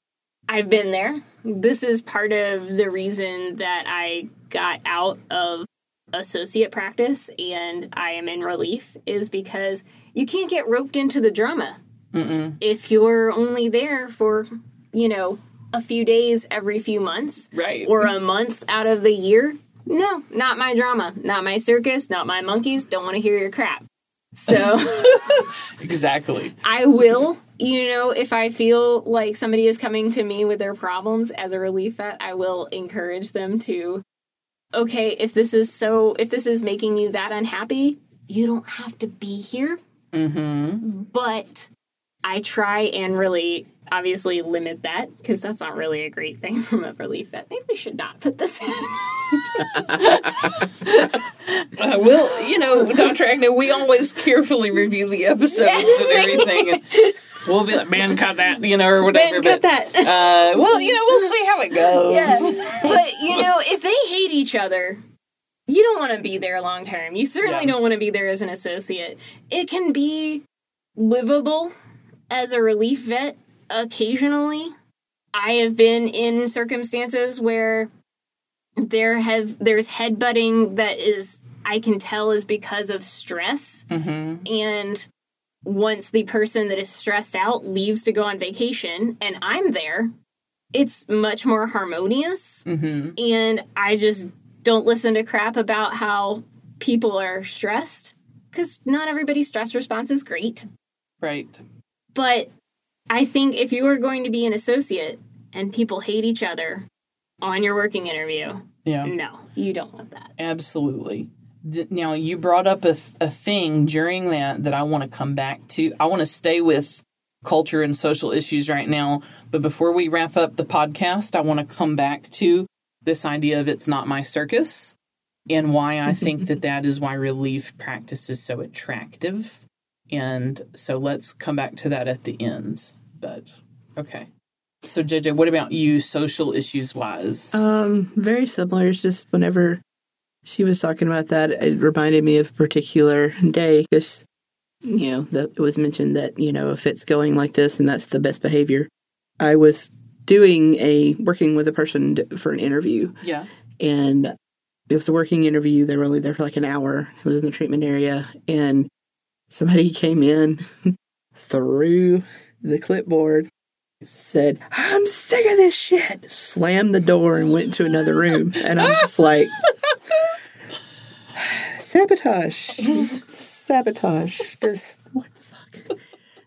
Speaker 3: I've been there. This is part of the reason that I got out of associate practice and I am in relief is because you can't get roped into the drama. Mm-mm. If you're only there for, you know, a few days every few months,
Speaker 1: right,
Speaker 3: or a month out of the year. No, not my drama, not my circus, not my monkeys. Don't want to hear your crap. So,
Speaker 1: exactly.
Speaker 3: I will, you know, if I feel like somebody is coming to me with their problems as a relief vet, I will encourage them to, okay, if this is so, if this is making you that unhappy, you don't have to be here. Mm-hmm. But I try and really obviously limit that because that's not really a great thing from a relief vet. Maybe we should not put this in.
Speaker 1: uh, well, you know, Dr. Agnew, we always carefully review the episodes and everything. And we'll be like, man, cut that, you know, or whatever.
Speaker 3: Man, cut but,
Speaker 1: that. uh, well, you know, we'll see how it goes.
Speaker 3: Yeah. But, you know, if they hate each other, you don't want to be there long term. You certainly yeah. don't want to be there as an associate. It can be livable as a relief vet occasionally. I have been in circumstances where there have there's headbutting that is I can tell is because of stress. Mm-hmm. And once the person that is stressed out leaves to go on vacation and I'm there, it's much more harmonious. Mm-hmm. And I just don't listen to crap about how people are stressed because not everybody's stress response is great.
Speaker 1: Right.
Speaker 3: But I think if you are going to be an associate and people hate each other on your working interview,
Speaker 1: yeah.
Speaker 3: no, you don't want that.
Speaker 1: Absolutely. Now, you brought up a, a thing during that that I want to come back to. I want to stay with culture and social issues right now. But before we wrap up the podcast, I want to come back to this idea of it's not my circus and why I think that that is why relief practice is so attractive. And so let's come back to that at the end. But okay. So, JJ, what about you, social issues wise?
Speaker 2: Um, very similar. It's just whenever she was talking about that, it reminded me of a particular day because, you know, the, it was mentioned that, you know, if it's going like this and that's the best behavior. I was doing a, working with a person for an interview
Speaker 1: yeah.
Speaker 2: and it was a working interview. They were only there for like an hour. It was in the treatment area and somebody came in through the clipboard said, I'm sick of this shit. Slammed the door and went to another room. And I'm just like, sabotage. sabotage. Just, what the fuck?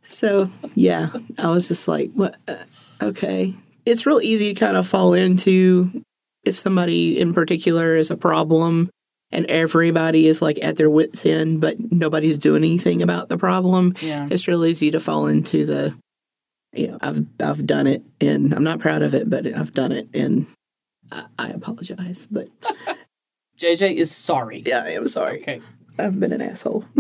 Speaker 2: So, yeah, I was just like, what? Uh, okay. It's real easy to kind of fall into if somebody in particular is a problem and everybody is like at their wits' end, but nobody's doing anything about the problem.
Speaker 1: Yeah.
Speaker 2: It's real easy to fall into the you know, I've I've done it, and I'm not proud of it, but I've done it, and I, I apologize. But
Speaker 1: JJ is sorry.
Speaker 2: yeah, I am sorry.
Speaker 1: Okay.
Speaker 2: I've been an asshole.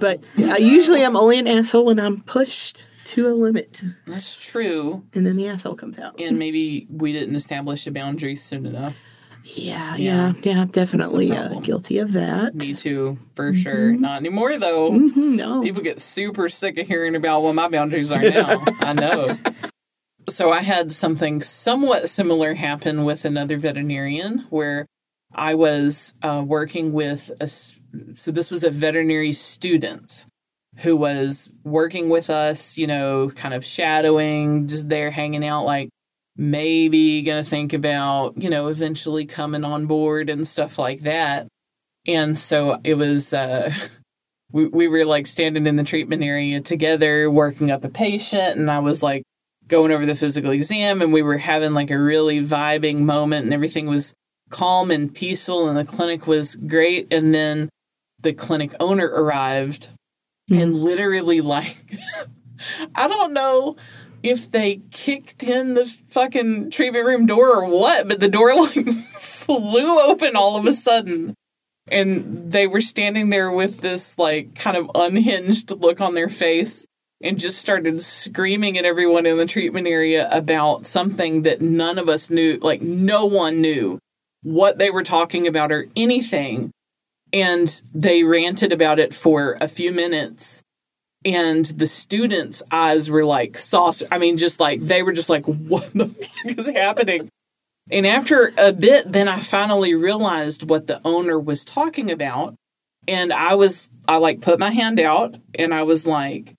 Speaker 2: but I usually I'm only an asshole when I'm pushed to a limit,
Speaker 1: That's true.
Speaker 2: and then the asshole comes out.
Speaker 1: And maybe we didn't establish a boundary soon enough.
Speaker 2: Yeah, yeah, yeah. Definitely uh, guilty of that.
Speaker 1: Me too, for sure. Not anymore, though.
Speaker 2: Mhm, no.
Speaker 1: People get super sick of hearing about what my boundaries are now. I know. So I had something somewhat similar happen with another veterinarian where I was uh, working with a. So this was a veterinary student who was working with us, you know, kind of shadowing, just there hanging out, like maybe gonna think about, you know, eventually coming on board and stuff like that. And so it was. Uh, we, we were like standing in the treatment area together working up a patient and i was like going over the physical exam and we were having like a really vibing moment and everything was calm and peaceful and the clinic was great and then the clinic owner arrived and literally like i don't know if they kicked in the fucking treatment room door or what but the door like flew open all of a sudden. And they were standing there with this like kind of unhinged look on their face and just started screaming at everyone in the treatment area about something that none of us knew like no one knew what they were talking about or anything. And they ranted about it for a few minutes and the students eyes were like saucer i mean just like they were just like what the fuck is happening and after a bit, then I finally realized what the owner was talking about. And I was, I like put my hand out and I was like,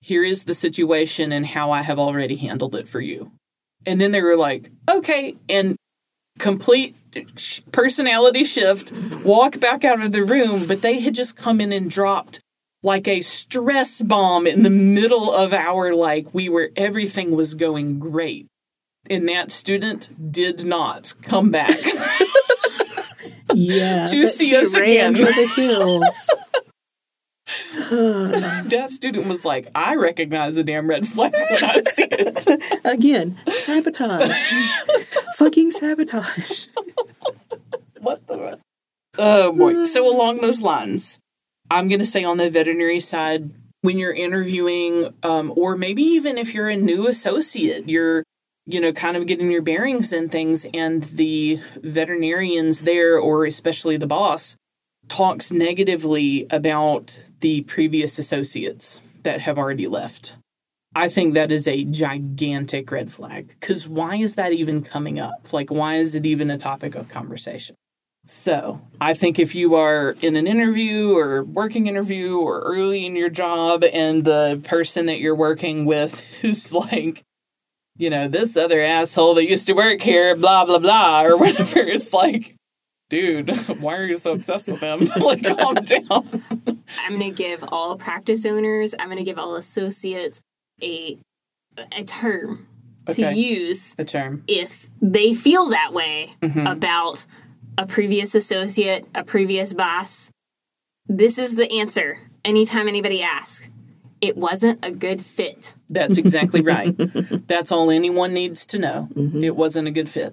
Speaker 1: here is the situation and how I have already handled it for you. And then they were like, okay. And complete personality shift, walk back out of the room. But they had just come in and dropped like a stress bomb in the middle of our, like, we were, everything was going great and that student did not come back.
Speaker 2: Yeah,
Speaker 1: To see us again.
Speaker 2: for the hills.
Speaker 1: that student was like, I recognize a damn red flag when I see it.
Speaker 2: Again, sabotage. Fucking sabotage.
Speaker 1: what the? Oh boy. So along those lines, I'm going to say on the veterinary side, when you're interviewing, um, or maybe even if you're a new associate, you're you know kind of getting your bearings and things, and the veterinarians there, or especially the boss, talks negatively about the previous associates that have already left. I think that is a gigantic red flag. Because why is that even coming up? Like, why is it even a topic of conversation? So, I think if you are in an interview or working interview or early in your job and the person that you're working with is like, you know, this other asshole that used to work here, blah, blah, blah, or whatever, it's like, dude, why are you so obsessed with them? like, calm down.
Speaker 3: I'm going to give all practice owners, I'm going to give all associates a a term
Speaker 1: Okay.
Speaker 3: to use
Speaker 1: The term.
Speaker 3: if they feel that way
Speaker 1: Mm-hmm.
Speaker 3: about a previous associate, a previous boss. This is the answer anytime anybody asks. It wasn't a good fit.
Speaker 1: That's exactly right. That's all anyone needs to know. Mm-hmm. It wasn't a good fit.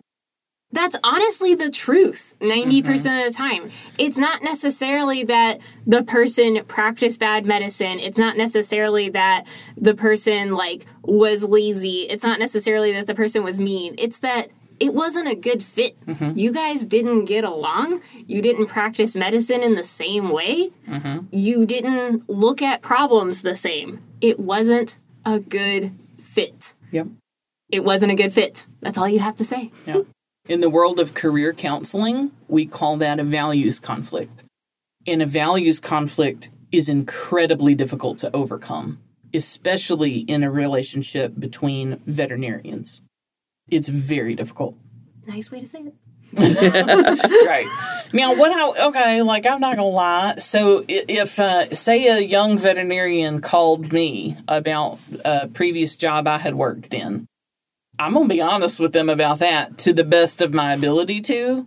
Speaker 3: that's honestly the truth 90% mm-hmm. percent of the time. It's not necessarily that the person practiced bad medicine. It's not necessarily that the person like was lazy. It's not necessarily that the person was mean. It's that it wasn't a good fit. Mm-hmm. You guys didn't get along. You didn't practice medicine in the same way. Mm-hmm. You didn't look at problems the same. It wasn't a good fit.
Speaker 1: Yep.
Speaker 3: It wasn't a good fit. That's all you have to say.
Speaker 1: Yeah. In the world of career counseling, we call that a values conflict. And a values conflict is incredibly difficult to overcome, especially in a relationship between veterinarians. It's very difficult.
Speaker 3: Nice way to say it.
Speaker 1: right. Now, what I, okay, like, I'm not going to lie. So, if, uh, say, a young veterinarian called me about a previous job I had worked in, I'm going to be honest with them about that to the best of my ability to.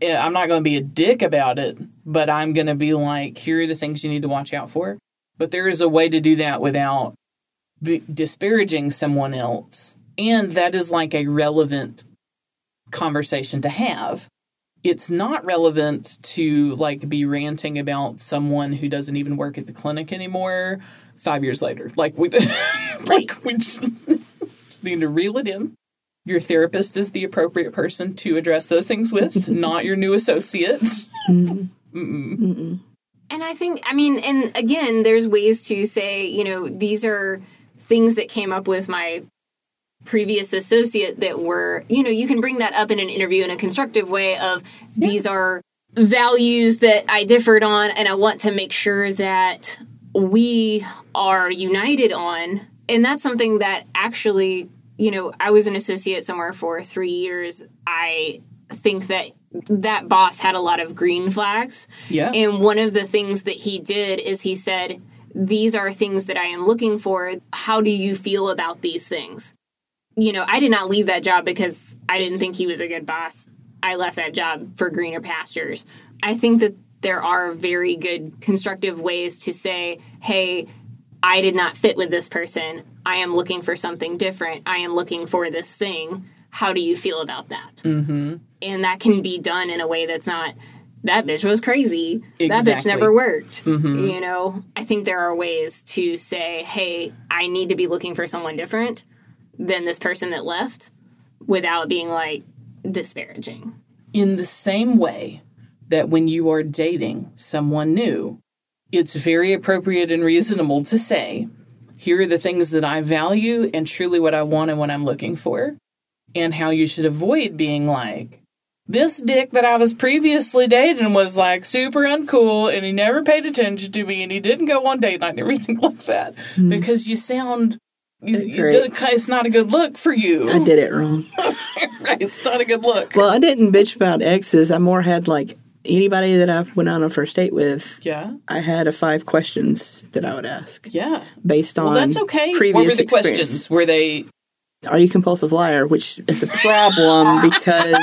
Speaker 1: Yeah, I'm not going to be a dick about it, but I'm going to be like, here are the things you need to watch out for. But there is a way to do that without be- disparaging someone else. And that is like a relevant conversation to have. It's not relevant to like be ranting about someone who doesn't even work at the clinic anymore five years later. Like we, like we just, just need to reel it in. Your therapist is the appropriate person to address those things with, not your new associate. Mm-hmm.
Speaker 3: And I think, I mean, and again, there's ways to say, you know, these are things that came up with my previous associate that were, you know, you can bring that up in an interview in a constructive way of these are values that I differed on and I want to make sure that we are united on. And that's something that actually, you know, I was an associate somewhere for three years. I think that that boss had a lot of green flags.
Speaker 1: Yeah.
Speaker 3: And one of the things that he did is he said, These are things that I am looking for. How do you feel about these things? You know, I did not leave that job because I didn't think he was a good boss. I left that job for greener pastures. I think that there are very good constructive ways to say, Hey, I did not fit with this person. I am looking for something different. I am looking for this thing. How do you feel about that? Mm-hmm. And that can be done in a way that's not, that bitch was crazy. That bitch never worked. You know, I think there are ways to say, hey, I need to be looking for someone different than this person that left without being like disparaging.
Speaker 1: in the same way that when you are dating someone new, it's very appropriate and reasonable to say, here are the things that I value and truly what I want and what I'm looking for, and how you should avoid being like, this dick that I was previously dating was like super uncool and he never paid attention to me and he didn't go on date night and everything like that hmm. because you sound. You, you,
Speaker 2: Great.
Speaker 1: it's not a good look for you.
Speaker 2: I did it wrong.
Speaker 1: right? It's not a good look.
Speaker 2: Well, I didn't bitch about exes. I more had like anybody that I went on a first date with.
Speaker 1: Yeah.
Speaker 2: I had a five questions that I would ask
Speaker 1: Yeah.
Speaker 2: based on
Speaker 1: Well, that's okay.
Speaker 2: previous
Speaker 1: what were the
Speaker 2: experience.
Speaker 1: questions? Were they?
Speaker 2: Are you a compulsive liar? Which is a problem because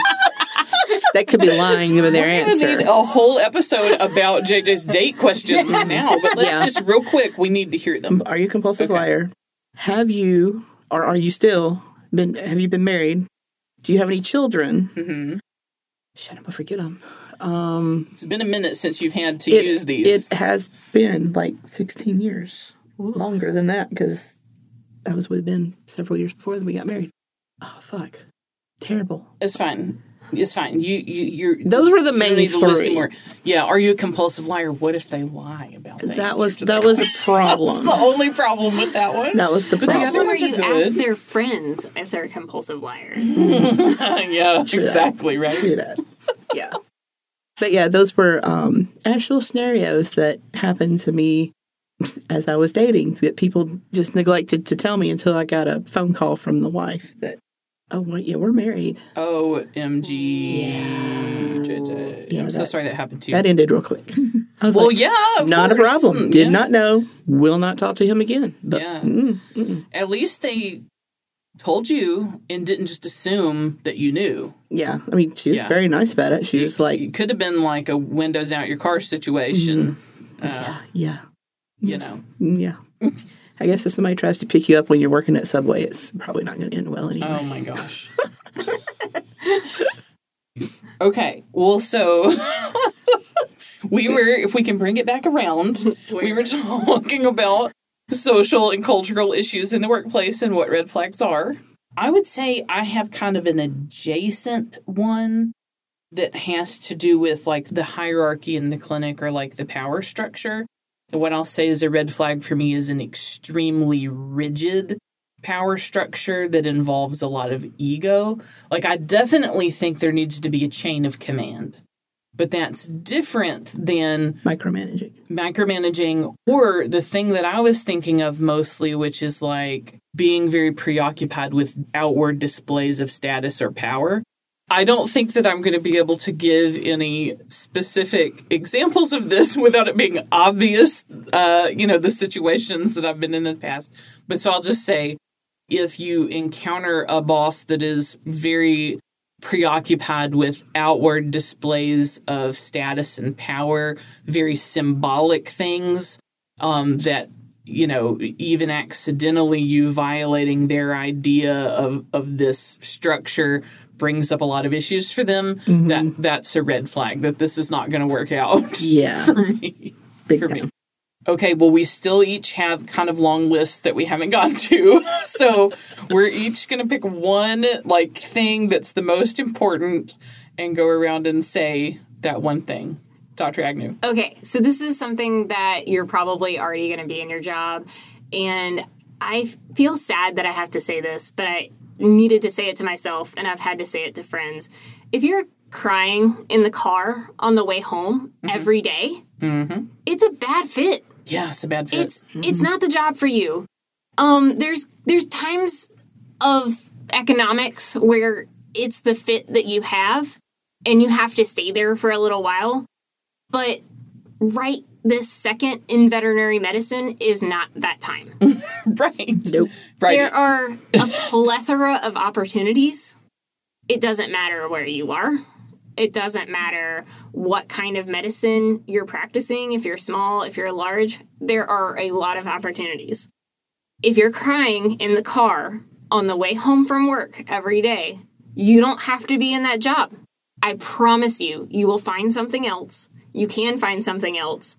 Speaker 2: that could be lying with their answer.
Speaker 1: need a whole episode about JJ's date questions now, but let's
Speaker 2: Yeah.
Speaker 1: just real quick. We need to hear them.
Speaker 2: Are you a compulsive
Speaker 1: Okay.
Speaker 2: liar? Have you or are you still been? Have you been married? Do you have any children? Mm-hmm. Shut up! I forget them. Um,
Speaker 1: It's been a minute since you've had to
Speaker 2: it,
Speaker 1: use these.
Speaker 2: It has been like 16 years, longer than that, because I was with Ben several years before we got married. Oh fuck! Terrible.
Speaker 1: it's fine. It's fine. You you you're
Speaker 2: Those were the main
Speaker 1: need to list
Speaker 2: three.
Speaker 1: more. Yeah. Are you a compulsive liar? What if they lie about that?
Speaker 2: That was that was a problem.
Speaker 1: the only problem with that one.
Speaker 2: That was the
Speaker 1: the
Speaker 2: problem.
Speaker 1: other
Speaker 3: Or
Speaker 1: ones
Speaker 3: you
Speaker 1: good.
Speaker 3: ask their friends if they're compulsive liars.
Speaker 1: yeah. Exactly. Right.
Speaker 2: do that. Yeah. But yeah, those were um, actual scenarios that happened to me as I was dating that people just neglected to tell me until I got a phone call from the wife that, oh, well, yeah, we're married.
Speaker 1: OMG. JJ.
Speaker 2: Yeah,
Speaker 1: I'm so
Speaker 2: that-
Speaker 1: sorry that happened to you.
Speaker 2: That ended real quick. I was
Speaker 1: well,
Speaker 2: like,
Speaker 1: yeah.
Speaker 2: not a problem. Did
Speaker 1: Yeah.
Speaker 2: not know. Will not talk to him again. But
Speaker 1: Yeah.
Speaker 2: mm,
Speaker 1: At least they told you and didn't just assume that you knew.
Speaker 2: yeah, I mean, she was
Speaker 1: Yeah.
Speaker 2: very nice about it. She was like,
Speaker 1: it could have been like a windows out your car situation.
Speaker 2: Mm-hmm.
Speaker 1: Uh,
Speaker 2: yeah,
Speaker 1: you know.
Speaker 2: mm, yeah. I guess if somebody tries to pick you up when you're working at Subway, it's probably not going to end well anyway.
Speaker 1: Oh my gosh. Okay. Well, so we were, if we can bring it back around, we were talking about social and cultural issues in the workplace and what red flags are. I would say I have kind of an adjacent one that has to do with like the hierarchy in the clinic or like the power structure. What I'll say is a red flag for me is an extremely rigid power structure that involves a lot of ego. Like, I definitely think there needs to be a chain of command, but that's different than
Speaker 2: Micromanaging.
Speaker 1: micromanaging or the thing that I was thinking of mostly, which is like being very preoccupied with outward displays of status or power. I don't think that I'm going to be able to give any specific examples of this without it being obvious, uh, you know, the situations that I've been in in the past. But so I'll just say if you encounter a boss that is very preoccupied with outward displays of status and power, very symbolic things um, that you know even accidentally you violating their idea of of this structure brings up a lot of issues for them mm-hmm. that that's a red flag that this is not going to work out
Speaker 2: Yeah.
Speaker 1: for me
Speaker 2: Big
Speaker 1: for
Speaker 2: time.
Speaker 1: me okay well we still each have kind of long lists that we haven't gone to so we're each going to pick one like thing that's the most important and go around and say that one thing dr agnew
Speaker 3: Okay, so this is something that you're probably already going to be in your job. And I feel sad that I have to say this, but I needed to say it to myself and I've had to say it to friends. If you're crying in the car on the way home mm-hmm. every day, mm-hmm. it's a bad fit.
Speaker 1: yeah it's a bad fit
Speaker 3: It's mm-hmm. it's not the job for you. Um there's there's times of economics where it's the fit that you have and you have to stay there for a little while. But right this second in veterinary medicine is not that time.
Speaker 1: right
Speaker 2: Nope.
Speaker 1: right
Speaker 3: There are a plethora of opportunities. It doesn't matter where you are. It doesn't matter what kind of medicine you're practicing, if you're small, if you're large. There are a lot of opportunities. If you're crying in the car on the way home from work every day, you don't have to be in that job. I promise you, you will find something else. You can find something else.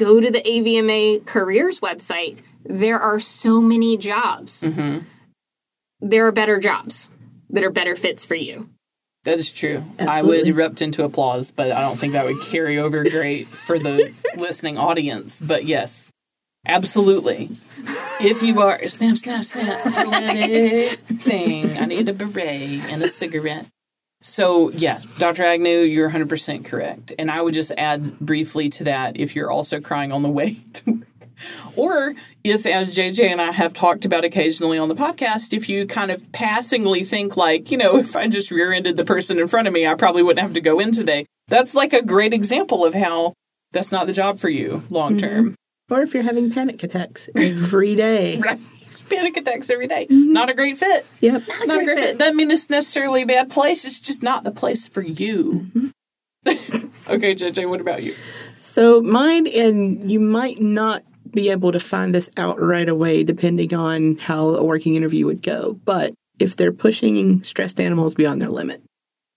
Speaker 3: Go to the AVMA careers website. There are so many jobs. Mm-hmm. There are better jobs that are better fits for you.
Speaker 1: That is true. I would erupt into applause, but I don't think that would carry over great for the listening audience. But yes, absolutely. If you are snap, snap, snap, let it thing. I need a beret and a cigarette. So yeah, Dr. Agnew, you're 100% correct. And I would just add briefly to that if you're also crying on the way to work. Or if, as JJ and I have talked about occasionally on the podcast, if you kind of passingly think, like, you know, if I just rear ended the person in front of me, I probably wouldn't have to go in today. That's like a great example of how that's not the job for you long mm-hmm. term.
Speaker 2: Or if you're having panic attacks every day.
Speaker 1: Right. Panic attacks every day. Mm-hmm. Not a great fit.
Speaker 2: Yep.
Speaker 1: Not a great fit. Doesn't mean it's necessarily a bad place. It's just not the place for you. Mm-hmm. okay, JJ, what about you?
Speaker 2: So mine, and you might not be able to find this out right away depending on how a working interview would go. But if they're pushing stressed animals beyond their limit,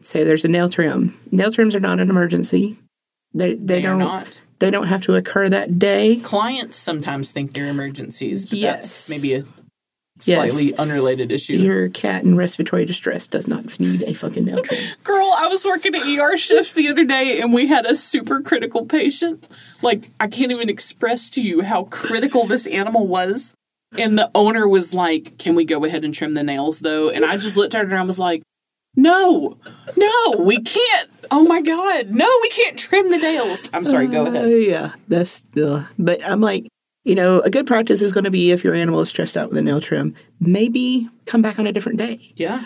Speaker 2: say there's a nail trim. Nail trims are not an emergency. They they,
Speaker 1: They
Speaker 2: don't they don't have to occur that day.
Speaker 1: Clients sometimes think they're emergencies, but
Speaker 2: Yes.
Speaker 1: that's maybe a
Speaker 2: Yes.
Speaker 1: slightly unrelated issue.
Speaker 2: Your cat in respiratory distress does not need a fucking nail trim.
Speaker 1: Girl, I was working an ER shift the other day and we had a super critical patient. Like, I can't even express to you how critical this animal was. And the owner was like, Can we go ahead and trim the nails though? And I just looked at her and I was like, No, no, we can't. Oh my God, no, we can't trim the nails. I'm sorry, go
Speaker 2: Uh,
Speaker 1: ahead.
Speaker 2: yeah, that's the. But I'm like, you know, a good practice is going to be if your animal is stressed out with a nail trim, maybe come back on a different day.
Speaker 1: Yeah.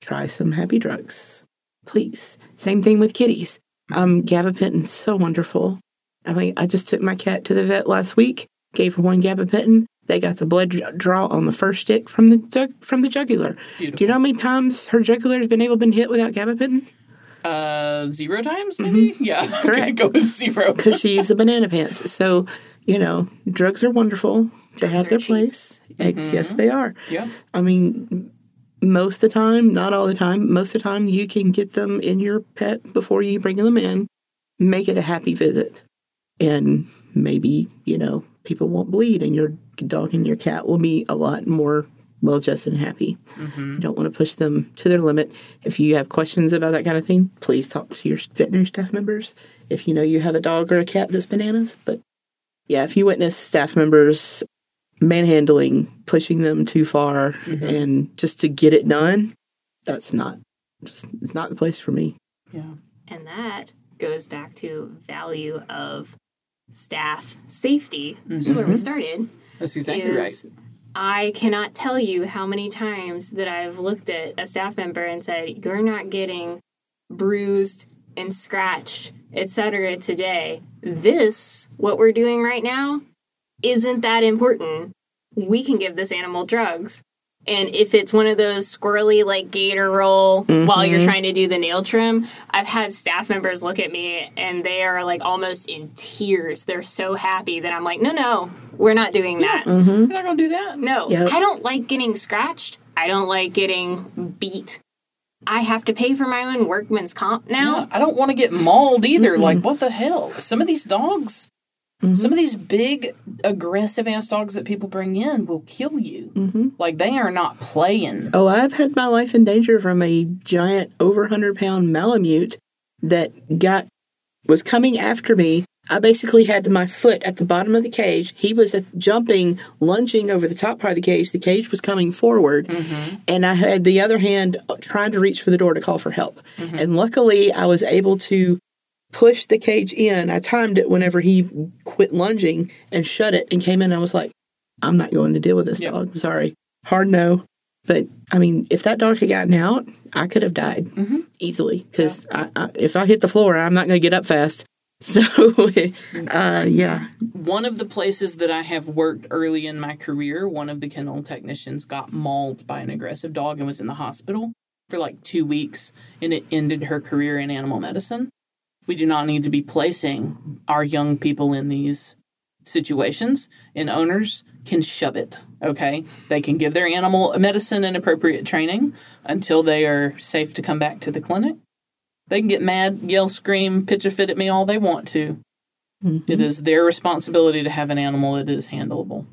Speaker 2: Try some happy drugs, please. Same thing with kitties. Um, gabapentin's so wonderful. I mean, I just took my cat to the vet last week, gave her one gabapentin. They got the blood draw on the first stick from the jug- from the jugular.
Speaker 1: Beautiful.
Speaker 2: Do you know how many times her jugular has been able to been hit without gabapentin?
Speaker 1: Uh, zero times, maybe? Yeah.
Speaker 2: Correct.
Speaker 1: go with zero.
Speaker 2: because she's a banana pants. So, you know, drugs are wonderful. They have their
Speaker 3: cheap.
Speaker 2: place. Uh, Yes, they are.
Speaker 1: Yeah.
Speaker 2: I mean, most of the time, not all the time, most of the time, you can get them in your pet before you bring them in. Make it a happy visit. And maybe, you know, people won't bleed and your dog and your cat will be a lot more well adjusted and happy. You don't want to push them to their limit. If you have questions about that kind of thing, please talk to your veterinary staff members. If you know you have a dog or a cat that's bananas, but yeah, if you witness staff members manhandling, pushing them too far, mm-hmm. and just to get it done, that's not just it's not the place for me.
Speaker 1: Yeah.
Speaker 3: And that goes back to value of staff safety, which is where we mm-hmm. started.
Speaker 1: That's exactly right.
Speaker 3: I cannot tell you how many times that I've looked at a staff member and said, You're not getting bruised and scratched, etc. today. This, what we're doing right now, isn't that important. We can give this animal drugs. And if it's one of those squirrely like gator roll while you're mm-hmm. trying to do the nail trim, I've had staff members look at me and they are like almost in tears. They're so happy that I'm like, no, no, we're not doing that. Mm-hmm.
Speaker 1: You're not gonna do that.
Speaker 3: No,
Speaker 2: Yep.
Speaker 3: I don't like getting scratched. I don't like getting beat. I have to pay for my own workman's comp now.
Speaker 1: Yeah, I don't want to get mauled either. Like, what the hell? Some of these dogs, mm-hmm. some of these big, aggressive ass dogs that people bring in will kill you. Mm-hmm. Like, they are not playing.
Speaker 2: Oh, I've had my life in danger from a giant over 100 pound Malamute that got was coming after me. I basically had my foot at the bottom of the cage. He was jumping, lunging over the top part of the cage. The cage was coming forward, mm-hmm. and I had the other hand trying to reach for the door to call for help. Mm-hmm. And luckily, I was able to push the cage in. I timed it whenever he quit lunging and shut it and came in. I was like, I'm not going to deal with this
Speaker 1: Yep.
Speaker 2: dog. Sorry. Hard no. But I mean, if that dog had gotten out, I could have died mm-hmm. easily because I, I, if I hit the floor, I'm not going to get up fast. So, uh, yeah.
Speaker 1: One of the places that I have worked early in my career, one of the kennel technicians got mauled by an aggressive dog and was in the hospital for like two weeks, and it ended her career in animal medicine. We do not need to be placing our young people in these situations, and owners can shove it. Okay, they can give their animal medicine and appropriate training until they are safe to come back to the clinic. They can get mad, yell, scream, pitch a fit at me all they want to. It mm-hmm. is their responsibility to have an animal that is handleable.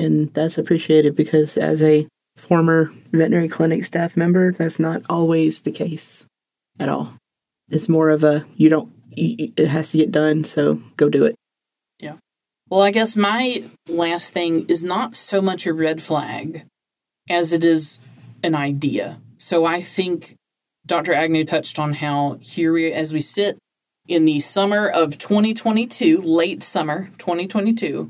Speaker 2: And that's appreciated because as a former veterinary clinic staff member, that's not always the case at all. It's more of a, you don't, it has to get done, so go do it. Yeah.
Speaker 1: Well, I guess my last thing is not so much a red flag as it is an idea. So I think Dr. Agnew touched on how here we, as we sit in the summer of 2022, late summer 2022,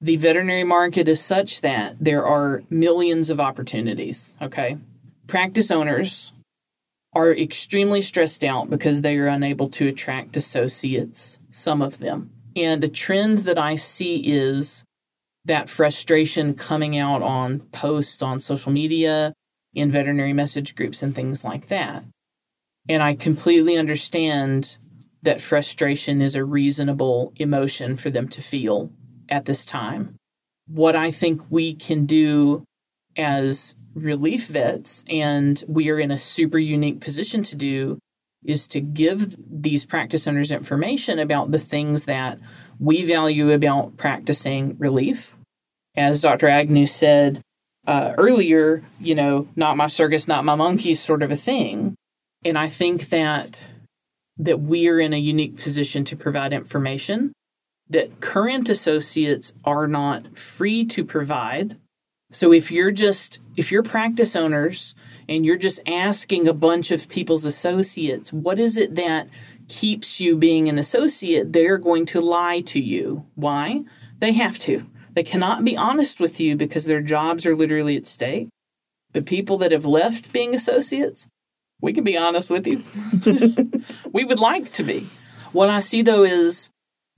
Speaker 1: the veterinary market is such that there are millions of opportunities. Okay. Practice owners are extremely stressed out because they are unable to attract associates, some of them. And a trend that I see is that frustration coming out on posts on social media, in veterinary message groups, and things like that. And I completely understand that frustration is a reasonable emotion for them to feel at this time. What I think we can do as relief vets, and we are in a super unique position to do, is to give these practice owners information about the things that we value about practicing relief. As Dr. Agnew said uh, earlier, you know, not my circus, not my monkeys sort of a thing. And I think that that we are in a unique position to provide information that current associates are not free to provide. So if you're just if you're practice owners and you're just asking a bunch of people's associates, what is it that keeps you being an associate? They're going to lie to you. Why? They have to. They cannot be honest with you because their jobs are literally at stake. But people that have left being associates, we can be honest with you. we would like to be. What I see though is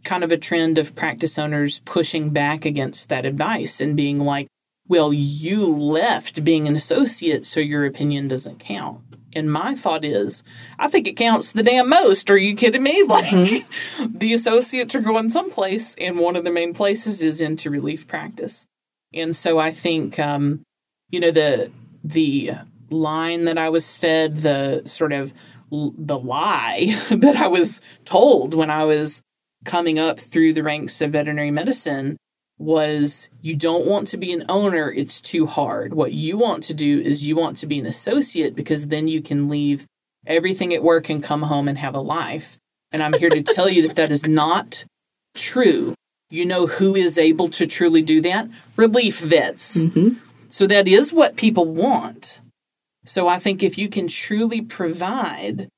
Speaker 1: kind of a trend of practice owners pushing back against that advice and being like, well, you left being an associate, so your opinion doesn't count. And my thought is, I think it counts the damn most. Are you kidding me? Like, the associates are going someplace, and one of the main places is into relief practice. And so I think, um, you know, the the line that I was fed, the sort of l- the lie that I was told when I was coming up through the ranks of veterinary medicine was you don't want to be an owner, it's too hard. What you want to do is you want to be an associate because then you can leave everything at work and come home and have a life. And I'm here to tell you that that is not true. You know who is able to truly do that? Relief vets. Mm-hmm. So that is what people want. So I think if you can truly provide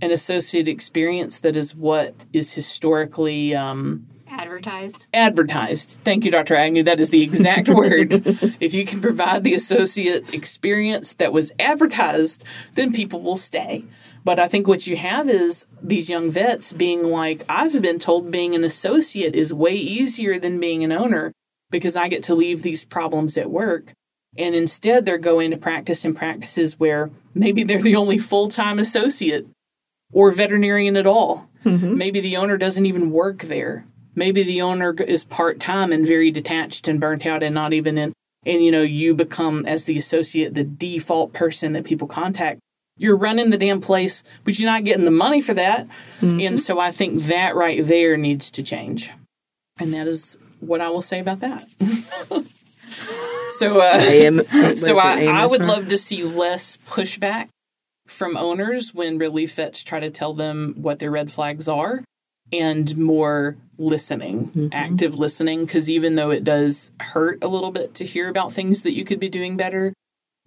Speaker 1: an associate experience that is what is historically um,
Speaker 3: Advertised.
Speaker 1: advertised. Thank you, Dr. Agnew. That is the exact word. If you can provide the associate experience that was advertised, then people will stay. But I think what you have is these young vets being like, I've been told being an associate is way easier than being an owner because I get to leave these problems at work. And instead, they're going to practice in practices where maybe they're the only full time associate or veterinarian at all. Mm-hmm. Maybe the owner doesn't even work there. Maybe the owner is part time and very detached and burnt out and not even in. And you know, you become as the associate the default person that people contact. You're running the damn place, but you're not getting the money for that. Mm-hmm. And so I think that right there needs to change. And that is what I will say about that. so, uh,
Speaker 2: AM,
Speaker 1: so I, I would love to see less pushback from owners when relief vets try to tell them what their red flags are and more listening, active listening. Because even though it does hurt a little bit to hear about things that you could be doing better,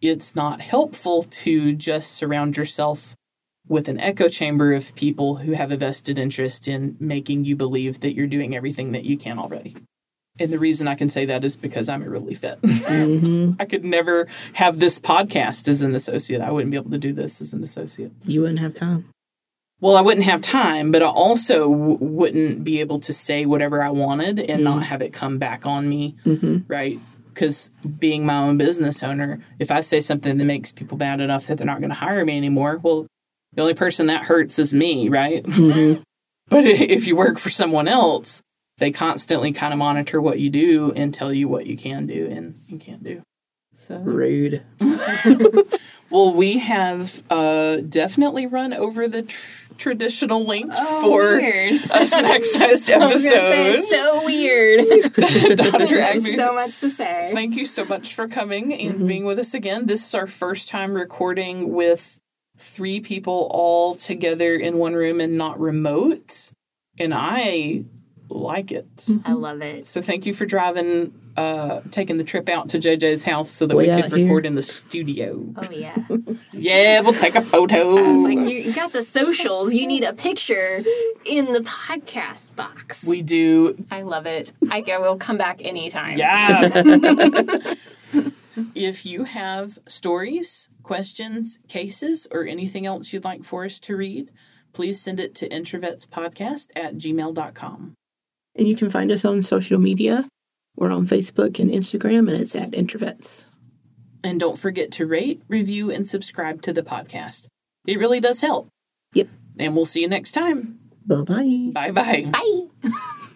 Speaker 1: it's not helpful to just surround yourself with an echo chamber of people who have a vested interest in making you believe that you're doing everything that you can already. And the reason I can say that is because I'm a relief vet. Mm-hmm. I could never have this podcast as an associate. I wouldn't be able to do this as an associate.
Speaker 2: You wouldn't have time.
Speaker 1: Well, I wouldn't have time, but I also w- wouldn't be able to say whatever I wanted and not mm-hmm. have it come back on me, mm-hmm. right? Because being my own business owner, if I say something that makes people mad enough that they're not going to hire me anymore, well, the only person that hurts is me, right? but if you work for someone else, they constantly kind of monitor what you do and tell you what you can do and you can't do. So
Speaker 2: Rude.
Speaker 1: well, we have uh, definitely run over the tr- traditional length
Speaker 3: Oh,
Speaker 1: for
Speaker 3: weird.
Speaker 1: a snack-sized
Speaker 3: I say,
Speaker 1: episode.
Speaker 3: so weird.
Speaker 1: Dr.
Speaker 3: There's
Speaker 1: Agnew,
Speaker 3: so much to say.
Speaker 1: thank you so much for coming and being with us again. This is our first time recording with three people all together in one room and not remote, and I like it.
Speaker 3: I love it.
Speaker 1: So thank you for driving, uh, taking the trip out to JJ's house so that
Speaker 2: Way
Speaker 1: we
Speaker 2: out
Speaker 1: could
Speaker 2: here.
Speaker 1: record in the studio.
Speaker 3: Oh yeah.
Speaker 1: Yeah, we'll take a photo.
Speaker 3: I was like, you you got the socials. You need a picture in the podcast box.
Speaker 1: we do
Speaker 3: I love it. I I will come back anytime.
Speaker 1: Yes. if you have stories, questions, cases, or anything else you'd like for us to read, please send it to introvetspodcast at gmail.com.
Speaker 2: And you can find us on social media. We're on Facebook and Instagram, and it's at Introvets.
Speaker 1: And don't forget to rate, review, and subscribe to the podcast. It really does help.
Speaker 2: Yep.
Speaker 1: And we'll see you next time.
Speaker 2: Bye bye.
Speaker 1: Bye bye.
Speaker 3: Bye.